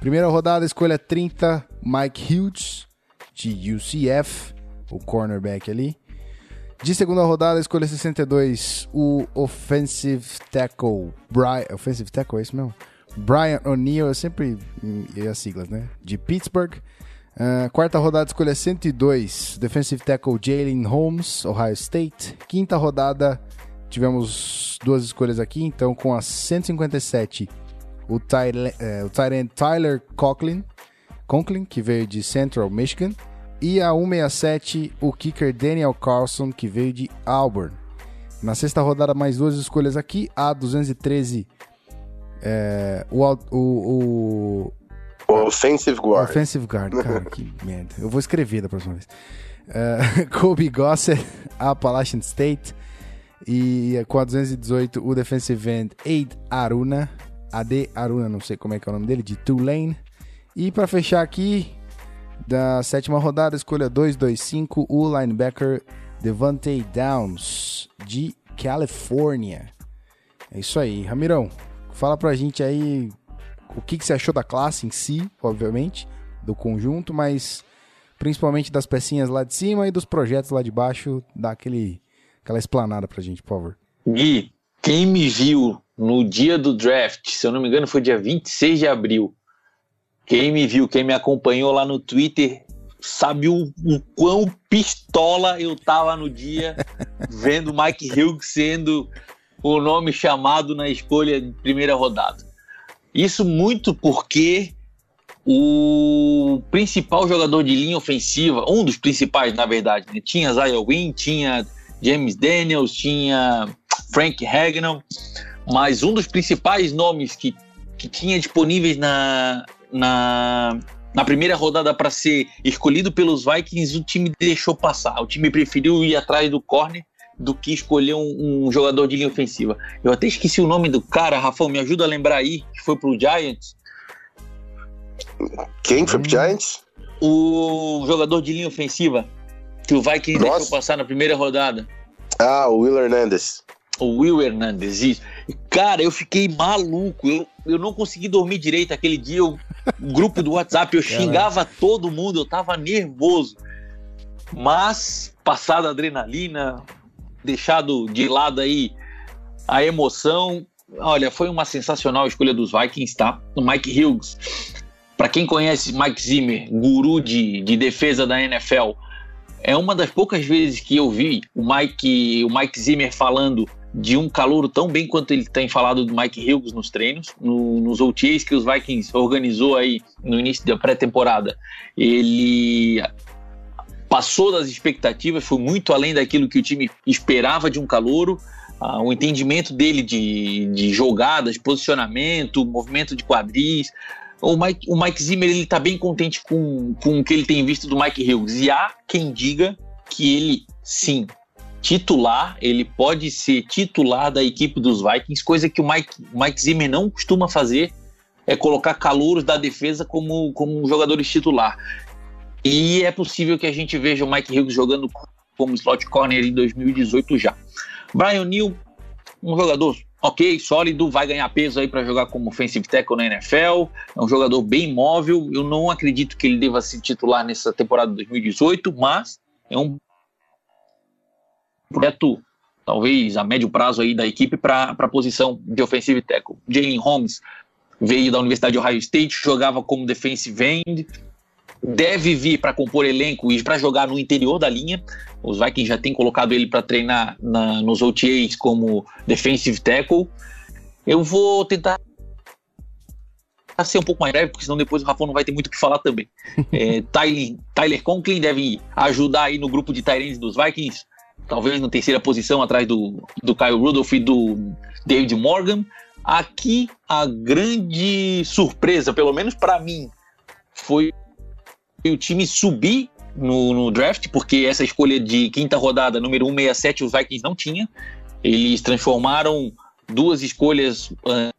Primeira rodada, escolha 30, Mike Hughes, de UCF, o cornerback ali. De segunda rodada, escolha 62, o offensive tackle, Brian, offensive tackle, é isso mesmo? Brian O'Neill, eu sempre e as siglas, né? De Pittsburgh. Uh, quarta rodada, escolha 102, defensive tackle Jalen Holmes, Ohio State. Quinta rodada, tivemos duas escolhas aqui, então com a 157, o Tyler, uh, o Tyler Conklin, Conklin, que veio de Central Michigan. E a 167, o kicker Daniel Carlson, que veio de Auburn. Na sexta rodada, mais duas escolhas aqui. A 213, é, o, o, o, Offensive Guard. Offensive Guard, cara, que merda. Eu vou escrever da próxima vez. Uh, Kobe Gossett, Appalachian State. E com a 218, o defensive end Aid Aruna. AD Aruna, não sei como é que é o nome dele, de Tulane. E para fechar aqui, da sétima rodada, escolha 225, o linebacker Devante Downs, de Califórnia. É isso aí. Ramirão, fala pra gente aí o que, que você achou da classe em si, obviamente, do conjunto, mas principalmente das pecinhas lá de cima e dos projetos lá de baixo, dá aquele, aquela esplanada pra gente, por favor. Gui, quem me viu no dia do draft, se eu não me engano foi dia 26 de abril, quem me viu, quem me acompanhou lá no Twitter, sabe o, o quão pistola eu tava no dia vendo Mike Hughes sendo o nome chamado na escolha de primeira rodada. Isso muito porque o principal jogador de linha ofensiva, um dos principais, na verdade, né? tinha Zaya Wynn, tinha James Daniels, tinha Frank Hagnon, mas um dos principais nomes que, que tinha disponíveis na, na, na primeira rodada para ser escolhido pelos Vikings, o time deixou passar. O time preferiu ir atrás do corner do que escolher um, um, jogador de linha ofensiva. Eu até esqueci o nome do cara, Rafão, me ajuda a lembrar aí, que foi pro Giants. Quem foi pro Giants? O jogador de linha ofensiva que o Vikings Nossa. deixou passar na primeira rodada. Ah, o Will Hernandez. O Will Hernandez, isso. Cara, eu fiquei maluco. Eu, eu não consegui dormir direito aquele dia. O grupo do WhatsApp, eu xingava todo mundo, eu tava nervoso. Mas, passada a adrenalina, deixado de lado aí a emoção, olha, foi uma sensacional escolha dos Vikings, tá? O Mike Hughes para quem conhece Mike Zimmer, guru de, de defesa da NFL, é uma das poucas vezes que eu vi o Mike, o Mike Zimmer falando de um calouro tão bem quanto ele tem falado do Mike Hughes nos treinos, no, nos OTAs que os Vikings organizou aí no início da pré-temporada. Ele passou das expectativas, foi muito além daquilo que o time esperava de um calouro. Ah, o entendimento dele de, de jogadas, posicionamento, movimento de quadris, o Mike, o Mike Zimmer ele tá bem contente com, com o que ele tem visto do Mike Hughes. E há quem diga que ele, sim, titular, ele pode ser titular da equipe dos Vikings, coisa que o Mike, Mike Zimmer não costuma fazer, é colocar calouros da defesa como, como jogadores titular. E é possível que a gente veja o Mike Hughes jogando como slot corner em 2018 já. Brian Neal, um jogador ok, sólido, vai ganhar peso aí para jogar como offensive tackle na NFL. É um jogador bem móvel. Eu não acredito que ele deva se titular nessa temporada de 2018, mas é um projeto talvez a médio prazo aí da equipe para a posição de offensive tackle. Jalen Holmes veio da Universidade de Ohio State, jogava como defensive end, deve vir para compor elenco e para jogar no interior da linha. Os Vikings já têm colocado ele para treinar na, nos OTAs como defensive tackle. Eu vou tentar ser um pouco mais breve, porque senão depois o Rafa não vai ter muito o que falar também. É, Tyler, Tyler Conklin deve ajudar aí no grupo de Tyrants dos Vikings, talvez na terceira posição atrás do, do Kyle Rudolph e do David Morgan. Aqui a grande surpresa, pelo menos para mim, foi o time subir no, no, draft, porque essa escolha de quinta rodada, número 167, os Vikings não tinha. Eles transformaram duas escolhas uh,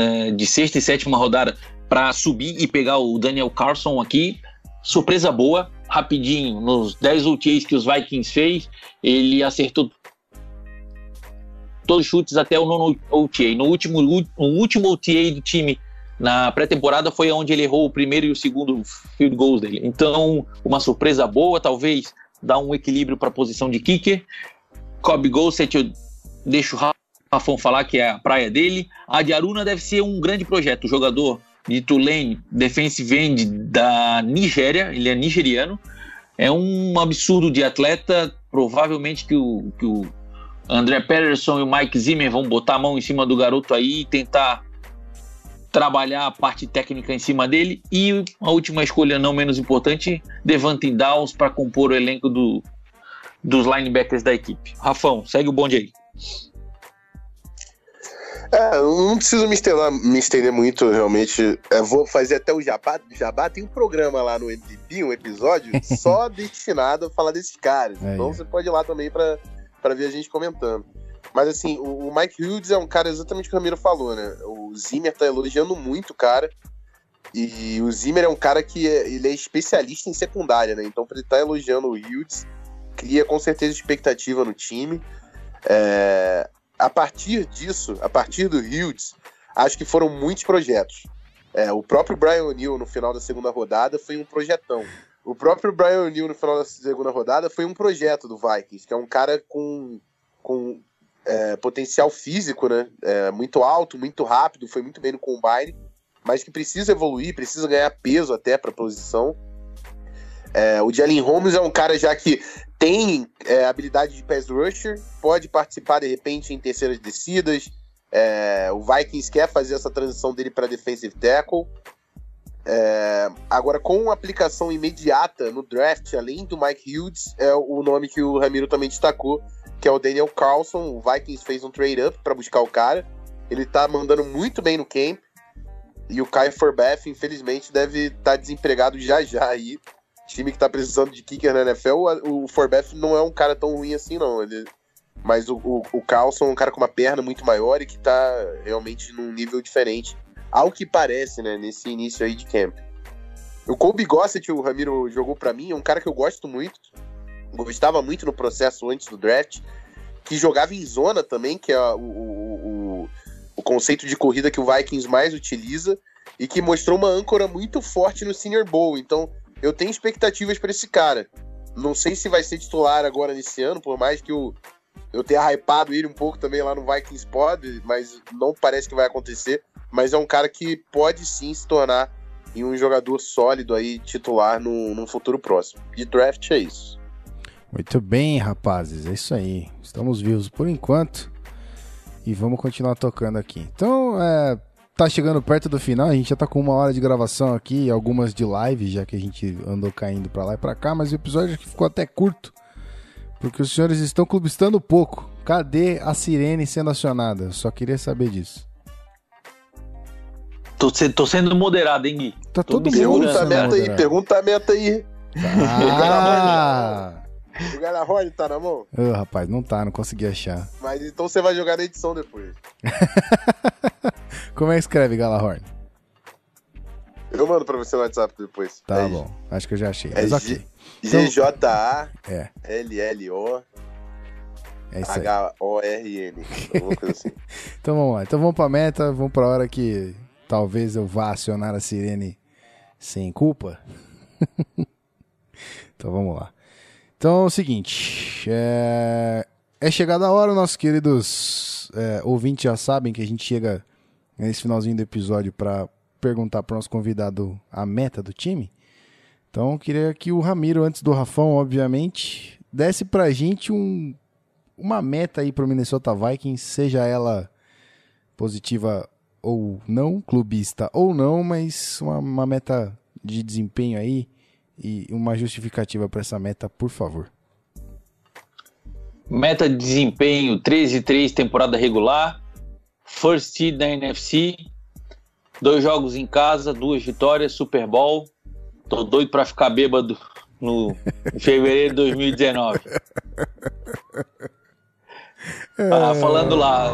uh, de sexta e sétima rodada para subir e pegar o Daniel Carson aqui. Surpresa boa, rapidinho, nos 10 OTAs que os Vikings fez, ele acertou todos os chutes até o nono OTA. No último, no último OTA do time na pré-temporada foi onde ele errou o primeiro e o segundo field goals dele. Então, uma surpresa boa, talvez dar um equilíbrio para a posição de kicker. Kobe Gossett, eu deixo o Rafão falar que é a praia dele. A de Aruna deve ser um grande projeto. O jogador de Tulane, defensive end da Nigéria, ele é nigeriano. É um absurdo de atleta. Provavelmente que o, que o André Patterson e o Mike Zimmer vão botar a mão em cima do garoto aí e tentar trabalhar a parte técnica em cima dele. E a última escolha, não menos importante, Devante Downs para compor o elenco do, dos linebackers da equipe. Rafão, segue o bonde aí. É, não preciso me estender, me estender muito, realmente. É, vou fazer até o Jabá. Jabá tem um programa lá no MVP, um episódio, só destinado a falar desses caras. É, então é. você pode ir lá também para ver a gente comentando. Mas assim, o, o Mike Hughes é um cara exatamente o que o Ramiro falou, né? O Zimmer tá elogiando muito o cara. E o Zimmer é um cara que é, ele é especialista em secundária, né? Então, pra ele estar tá elogiando o Hughes, cria com certeza expectativa no time. É... A partir disso, a partir do Hughes, acho que foram muitos projetos. É, o próprio Brian O'Neill no final da segunda rodada foi um projetão. O próprio Brian O'Neill no final da segunda rodada foi um projeto do Vikings, que é um cara com, com é, potencial físico, né? É, muito alto, muito rápido, foi muito bem no combine, mas que precisa evoluir, precisa ganhar peso até para a posição. É, o Jalen Holmes é um cara já que tem é, habilidade de pass rusher, pode participar de repente em terceiras descidas. É, o Vikings quer fazer essa transição dele para defensive tackle. É, agora, com aplicação imediata no draft, além do Mike Hughes, é o nome que o Ramiro também destacou, que é o Daniel Carlson. O Vikings fez um trade-up para buscar o cara. Ele tá mandando muito bem no camp. E o Kai Forbath, infelizmente, deve estar tá desempregado já já aí. Time que tá precisando de kicker na NFL, o Forbath não é um cara tão ruim assim, não. Ele, mas o, o, o Carlson é um cara com uma perna muito maior e que tá realmente num nível diferente ao que parece, né, nesse início aí de camp. O Colby Gossett, o Ramiro jogou para mim, é um cara que eu gosto muito, gostava muito no processo antes do draft, que jogava em zona também, que é o, o, o conceito de corrida que o Vikings mais utiliza, e que mostrou uma âncora muito forte no Senior Bowl. Então, eu tenho expectativas para esse cara. Não sei se vai ser titular agora nesse ano, por mais que o, eu tenha hypado ele um pouco também lá no Vikings Pod, mas não parece que vai acontecer mas é um cara que pode sim se tornar em um jogador sólido aí, titular no, no futuro próximo. De draft é isso. Muito bem, rapazes, é isso aí. Estamos vivos por enquanto e vamos continuar tocando aqui. Então, é, tá chegando perto do final, a gente já tá com uma hora de gravação aqui, algumas de live, já que a gente andou caindo pra lá e pra cá, mas o episódio aqui ficou até curto, porque os senhores estão clubistando pouco. Cadê a sirene sendo acionada? Eu só queria saber disso. Tô, tô sendo moderado, hein, Gui? Tá todo mundo Pergunta a meta aí, pergunta a meta aí. Ah. o Galahorn tá na mão? Ô, rapaz, não tá, não consegui achar. Mas então você vai jogar na edição depois. Como é que escreve Galahorn? Eu mando pra você no WhatsApp depois. Tá é bom, acho que eu já achei. É G-J-A-L-L-O. É isso aí. H-O-R-N. assim. então vamos lá. Então vamos pra meta, vamos pra hora que talvez eu vá acionar a sirene sem culpa. então vamos lá. Então é o seguinte, é, é chegada a hora, nossos queridos é, ouvintes já sabem que a gente chega nesse finalzinho do episódio para perguntar para o nosso convidado a meta do time. Então eu queria que o Ramiro, antes do Rafão, obviamente, desse para a gente um, uma meta aí para o Minnesota Vikings, seja ela positiva ou não, clubista ou não, mas uma, uma meta de desempenho aí e uma justificativa para essa meta, por favor. Meta de desempenho 13-3 temporada regular, first seed da NFC, dois jogos em casa, duas vitórias, Super Bowl. Tô doido para ficar bêbado no em fevereiro de 2019. Ah, falando lá,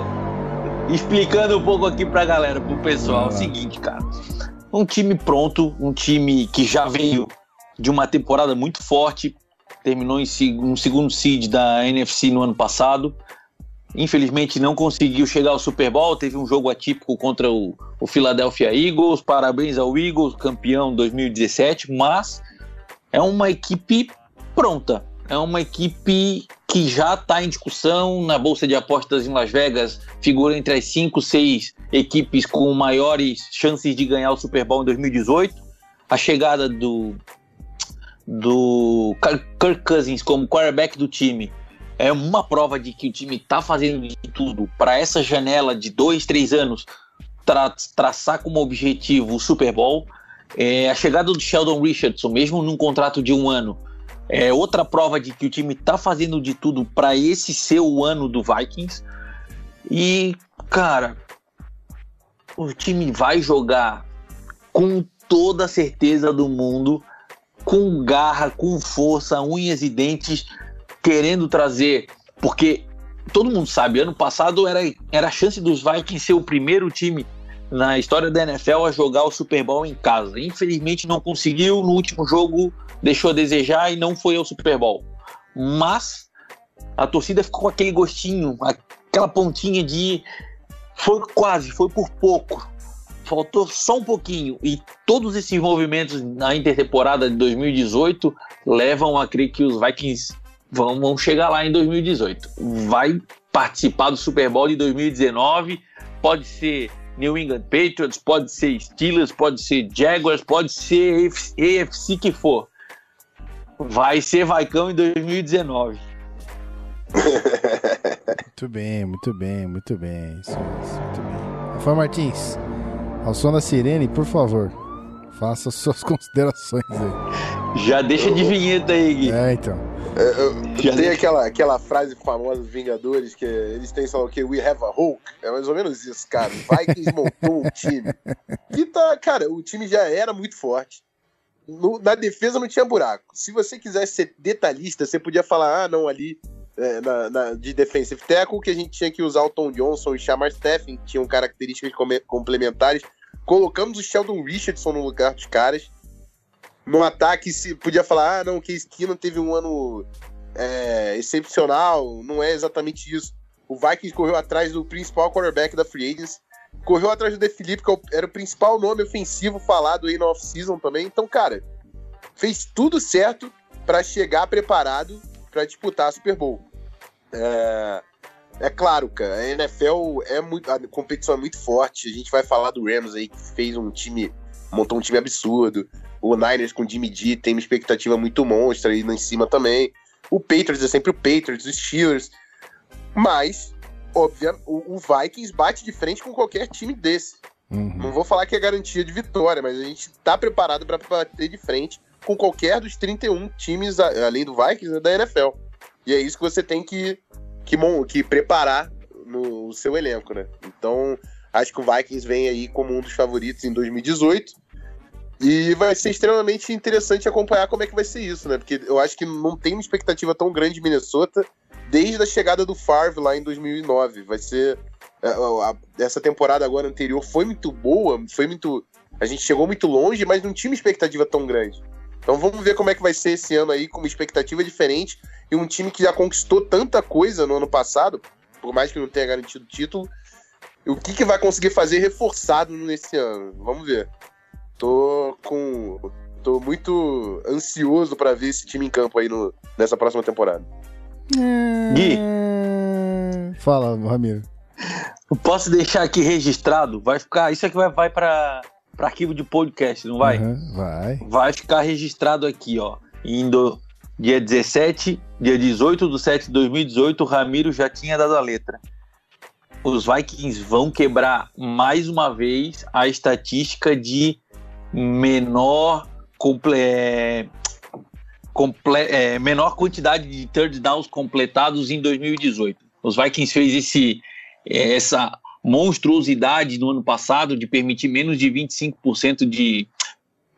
explicando um pouco aqui pra galera, pro pessoal, é o seguinte, cara. Um time pronto, um time que já veio de uma temporada muito forte, terminou em um segundo seed da NFC no ano passado. Infelizmente não conseguiu chegar ao Super Bowl, teve um jogo atípico contra o, o Philadelphia Eagles. Parabéns ao Eagles, campeão 2017, mas é uma equipe pronta. É uma equipe que já está em discussão na Bolsa de Apostas em Las Vegas, figura entre as 5, 6 equipes com maiores chances de ganhar o Super Bowl em 2018. A chegada do, do Kirk Cousins como quarterback do time é uma prova de que o time está fazendo de tudo para essa janela de dois, três anos tra traçar como objetivo o Super Bowl. É, a chegada do Sheldon Richardson, mesmo num contrato de um ano, é outra prova de que o time tá fazendo de tudo para esse ser o ano do Vikings. E, cara, o time vai jogar com toda a certeza do mundo, com garra, com força, unhas e dentes, querendo trazer. Porque todo mundo sabe, ano passado era, era a chance dos Vikings ser o primeiro time na história da NFL a jogar o Super Bowl em casa. Infelizmente não conseguiu. No último jogo deixou a desejar e não foi ao Super Bowl. Mas a torcida ficou com aquele gostinho, aquela pontinha de foi quase, foi por pouco. Faltou só um pouquinho. E todos esses movimentos na intertemporada de 2018 levam a crer que os Vikings vão, vão chegar lá em 2018. Vai participar do Super Bowl de 2019. Pode ser New England Patriots, pode ser Steelers, pode ser Jaguars, pode ser AFC que for. Vai ser Vaicão em 2019. muito bem, muito bem, muito bem. Isso, isso, muito bem. Rafael Martins, ao som da sirene, por favor, faça suas considerações aí. Já deixa de vinheta aí, Gui. É, então. É, Já tem aquela, aquela frase famosa dos Vingadores que eles têm só o que? We have a Hulk. É mais ou menos isso, cara. Vikings montou um time. Que tá, cara, o time já era muito forte. No, na defesa não tinha buraco. Se você quisesse ser detalhista, você podia falar, ah, não, ali é, na, na, de defensive tackle, que a gente tinha que usar o Tom Johnson e Shamar Steffen, que tinham características complementares. Colocamos o Sheldon Richardson no lugar dos caras. No ataque, se podia falar, ah, não, que Esquina teve um ano é, excepcional. Não é exatamente isso. O Vikings correu atrás do principal quarterback da Free Agents. Correu atrás do De Felipe, que é era o principal nome ofensivo falado aí na off-season também. Então, cara, fez tudo certo para chegar preparado para disputar a Super Bowl. É, é claro, cara, a NFL é muito. A competição é muito forte. A gente vai falar do Rams aí, que fez um time. montou um time absurdo. O Niners com Jimmy G tem uma expectativa muito monstra aí em cima também. O Patriots é sempre o Patriots, os Steelers. Mas, óbvio, o, o Vikings bate de frente com qualquer time desse. Uhum. Não vou falar que é garantia de vitória, mas a gente tá preparado para bater de frente com qualquer dos 31 times, além do Vikings, né, da NFL. E é isso que você tem que, que, que preparar no seu elenco, né? Então, acho que o Vikings vem aí como um dos favoritos em 2018. E vai ser extremamente interessante acompanhar como é que vai ser isso, né? Porque eu acho que não tem uma expectativa tão grande de Minnesota desde a chegada do Favre lá em 2009. Vai ser. É, essa temporada agora anterior foi muito boa, foi muito. A gente chegou muito longe, mas não tinha uma expectativa tão grande. Então vamos ver como é que vai ser esse ano aí, com uma expectativa diferente e um time que já conquistou tanta coisa no ano passado, por mais que não tenha garantido título. O que, que vai conseguir fazer reforçado nesse ano? Vamos ver. Tô com. tô muito ansioso para ver esse time em campo aí no, nessa próxima temporada. Gui. Fala, Ramiro. Posso deixar aqui registrado? Vai ficar. Isso aqui vai, vai para para arquivo de podcast, não vai? Uhum, vai. Vai ficar registrado aqui, ó. Indo dia 17, dia 18 de 7 de 2018, o Ramiro já tinha dado a letra. Os Vikings vão quebrar mais uma vez a estatística de menor comple... Comple... É, menor quantidade de third downs completados em 2018. Os Vikings fez esse essa monstruosidade no ano passado de permitir menos de 25% de.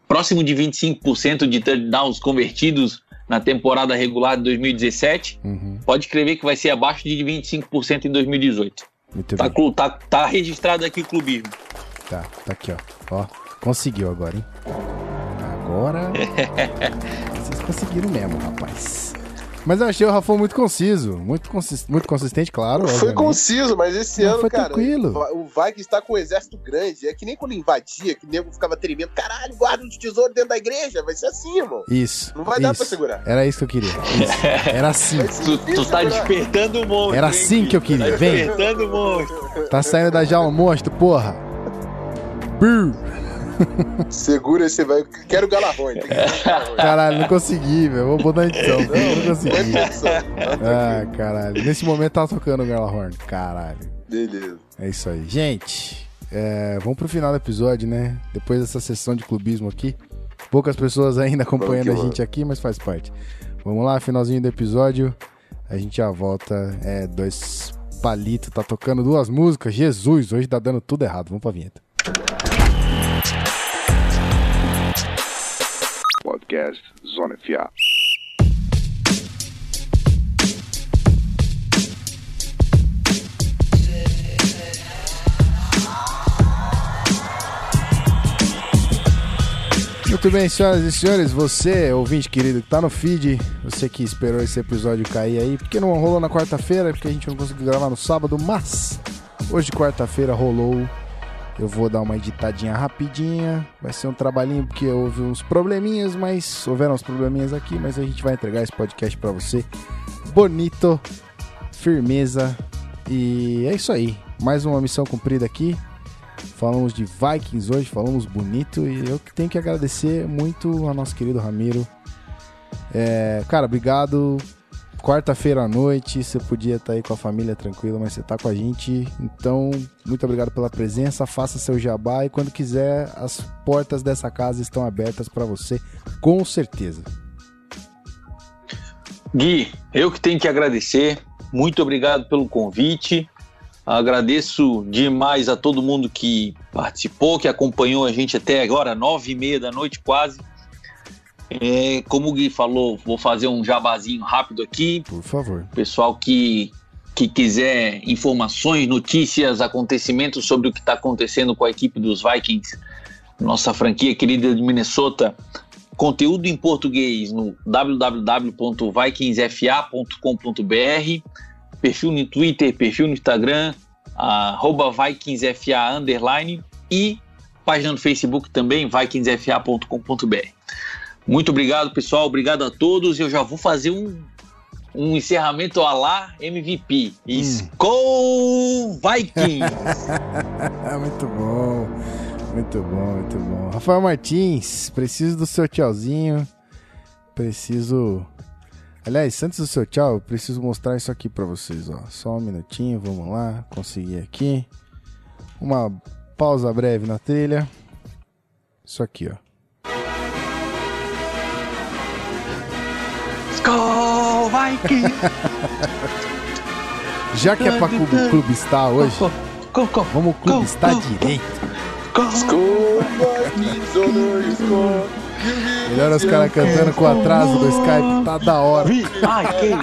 próximo de 25% de touchdowns convertidos na temporada regular de 2017. Uhum. Pode escrever que vai ser abaixo de 25% em 2018. Muito tá, bem. Tá, tá registrado aqui o clubismo. Tá, tá aqui, ó. Ó, conseguiu agora, hein? Agora. Vocês conseguiram mesmo, rapaz. Mas eu achei o Rafão muito conciso, muito, consist, muito consistente, claro. Foi obviamente. conciso, mas esse Não, ano, foi cara, tranquilo. o Vikings está com um exército grande. É que nem quando invadia, que o nego ficava tremendo. Caralho, guarda de tesouro dentro da igreja. Vai ser assim, irmão. Isso. Não vai isso. dar pra segurar. Era isso que eu queria. Isso. Era assim. tu, tu tá despertando o monstro. Era assim que eu queria. Tá Vem. Despertando o monstro. Tá saindo da jaula monstro, porra. Brrr. Segura esse vai. Quero Galahorn. Caralho, não consegui, velho. Vou botar edição. Não, não consegui. Ah, caralho. Nesse momento tava tocando o Galahorn. Caralho. Beleza. É isso aí. Gente, é, vamos pro final do episódio, né? Depois dessa sessão de clubismo aqui. Poucas pessoas ainda acompanhando a gente aqui, mas faz parte. Vamos lá, finalzinho do episódio. A gente já volta. É, dois palitos, tá tocando duas músicas. Jesus, hoje tá dando tudo errado. Vamos pra vinheta. Podcast Zona FA. Muito bem, senhoras e senhores, você, ouvinte querido, que tá no feed, você que esperou esse episódio cair aí, porque não rolou na quarta-feira, porque a gente não conseguiu gravar no sábado, mas hoje, quarta-feira, rolou Eu vou dar uma editadinha rapidinha. Vai ser um trabalhinho porque houve uns probleminhas, mas houveram uns probleminhas aqui, mas a gente vai entregar esse podcast para você. Bonito, firmeza e é isso aí. Mais uma missão cumprida aqui. Falamos de Vikings hoje, falamos bonito e eu tenho que agradecer muito ao nosso querido Ramiro. É, cara, obrigado. Quarta-feira à noite, você podia estar aí com a família tranquila, mas você está com a gente. Então, muito obrigado pela presença. Faça seu jabá e quando quiser, as portas dessa casa estão abertas para você, com certeza. Gui, eu que tenho que agradecer. Muito obrigado pelo convite. Agradeço demais a todo mundo que participou, que acompanhou a gente até agora, nove e meia da noite quase. É, como o Gui falou, vou fazer um jabazinho rápido aqui. Por favor. Pessoal que, que quiser informações, notícias, acontecimentos sobre o que está acontecendo com a equipe dos Vikings, nossa franquia querida de Minnesota, conteúdo em português no www.vikingsfa.com.br, perfil no Twitter, perfil no Instagram, arroba VikingsFA underline e página no Facebook também, vikingsfa.com.br. Muito obrigado, pessoal. Obrigado a todos. Eu já vou fazer um, um encerramento a lá MVP. Hum. Skol Vikings! muito bom. Muito bom, muito bom. Rafael Martins, preciso do seu tchauzinho. Preciso. Aliás, antes do seu tchau, eu preciso mostrar isso aqui para vocês, ó. Só um minutinho, vamos lá. Consegui aqui. Uma pausa breve na trilha. Isso aqui, ó. Skol Vikings! Já que é pra clube, clube estar hoje, vamos clube estar direito. Melhor os caras cantando com o atraso do Skype, tá da hora. V-I-K-I-N-G-S.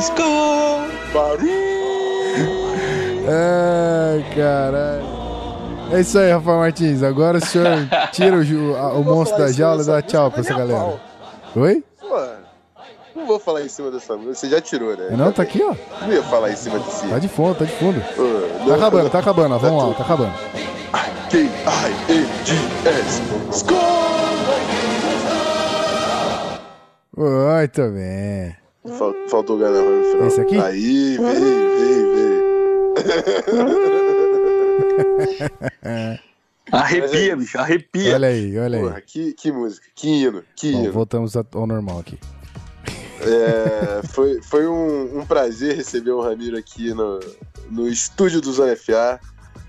Skol! Ai, caralho. É isso aí, Rafael Martins. Agora o senhor tira o, a- o monstro da jaula e dá tchau pra essa galera. Oi? Pô, não vou falar em cima dessa música. Você já tirou, né? Não, tá aqui, ó. Não ia falar em cima de si. Tá de fundo, tá de fundo. Pô, Tá acabando, tá acabando, ó. Vamos lá, tá acabando. Muito bem. Fal- Faltou o final. Esse aqui? Aí, veio, veio, veio. Arrepia, bicho, arrepia. Olha aí, olha aí. Porra, que, que música, que hino, que Bom, hino. voltamos ao normal aqui. É, foi foi um, um prazer receber o Ramiro aqui no, no estúdio do Zona FA.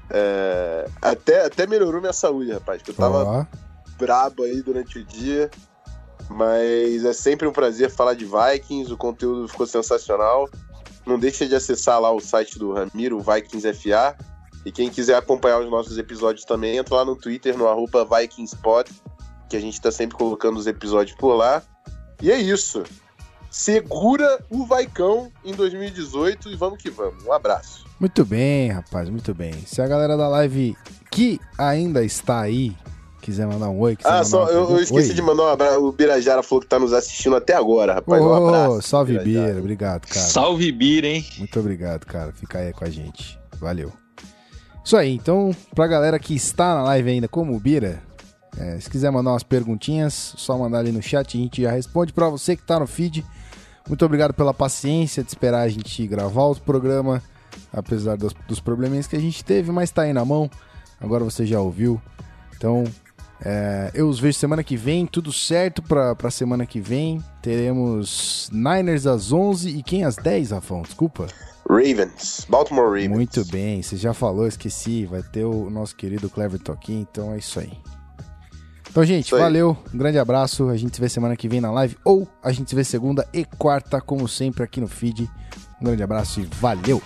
É, até, até melhorou minha saúde, rapaz, que eu tava Ó, brabo aí durante o dia. Mas é sempre um prazer falar de Vikings, o conteúdo ficou sensacional. Não deixa de acessar lá o site do Ramiro, Vikings FA. E quem quiser acompanhar os nossos episódios também, entra lá no Twitter, no arroba VikingsPod, que a gente tá sempre colocando os episódios por lá. E é isso. Segura o Vaicão em 2018 e vamos que vamos. Um abraço. Muito bem, rapaz, muito bem. Se a galera da live que ainda está aí quiser mandar um oi, quiser Ah, só eu, eu esqueci Oi. de mandar um abraço. O Birajara falou que tá nos assistindo até agora, rapaz. um Ô, abraço. salve, Birajara. Bira. Obrigado, cara. Salve Bira, hein? Muito obrigado, cara. Fica aí com a gente. Valeu. Isso aí, então, pra galera que está na live ainda, como o Bira, é, se quiser mandar umas perguntinhas, só mandar ali no chat, a gente já responde. Pra você que tá no feed, muito obrigado pela paciência de esperar a gente gravar o programa, apesar dos, dos probleminhas que a gente teve, mas tá aí na mão. Agora você já ouviu. Então, é, eu os vejo semana que vem, tudo certo pra, pra semana que vem. Teremos Niners às 11 e quem às 10, Rafão? Desculpa. Ravens. Baltimore Ravens. Muito bem, você já falou, esqueci. Vai ter o nosso querido Clever Toquinho, então é isso aí. Então, gente, valeu. Um grande abraço. A gente se vê semana que vem na live ou a gente se vê segunda e quarta, como sempre, aqui no feed. Um grande abraço e valeu!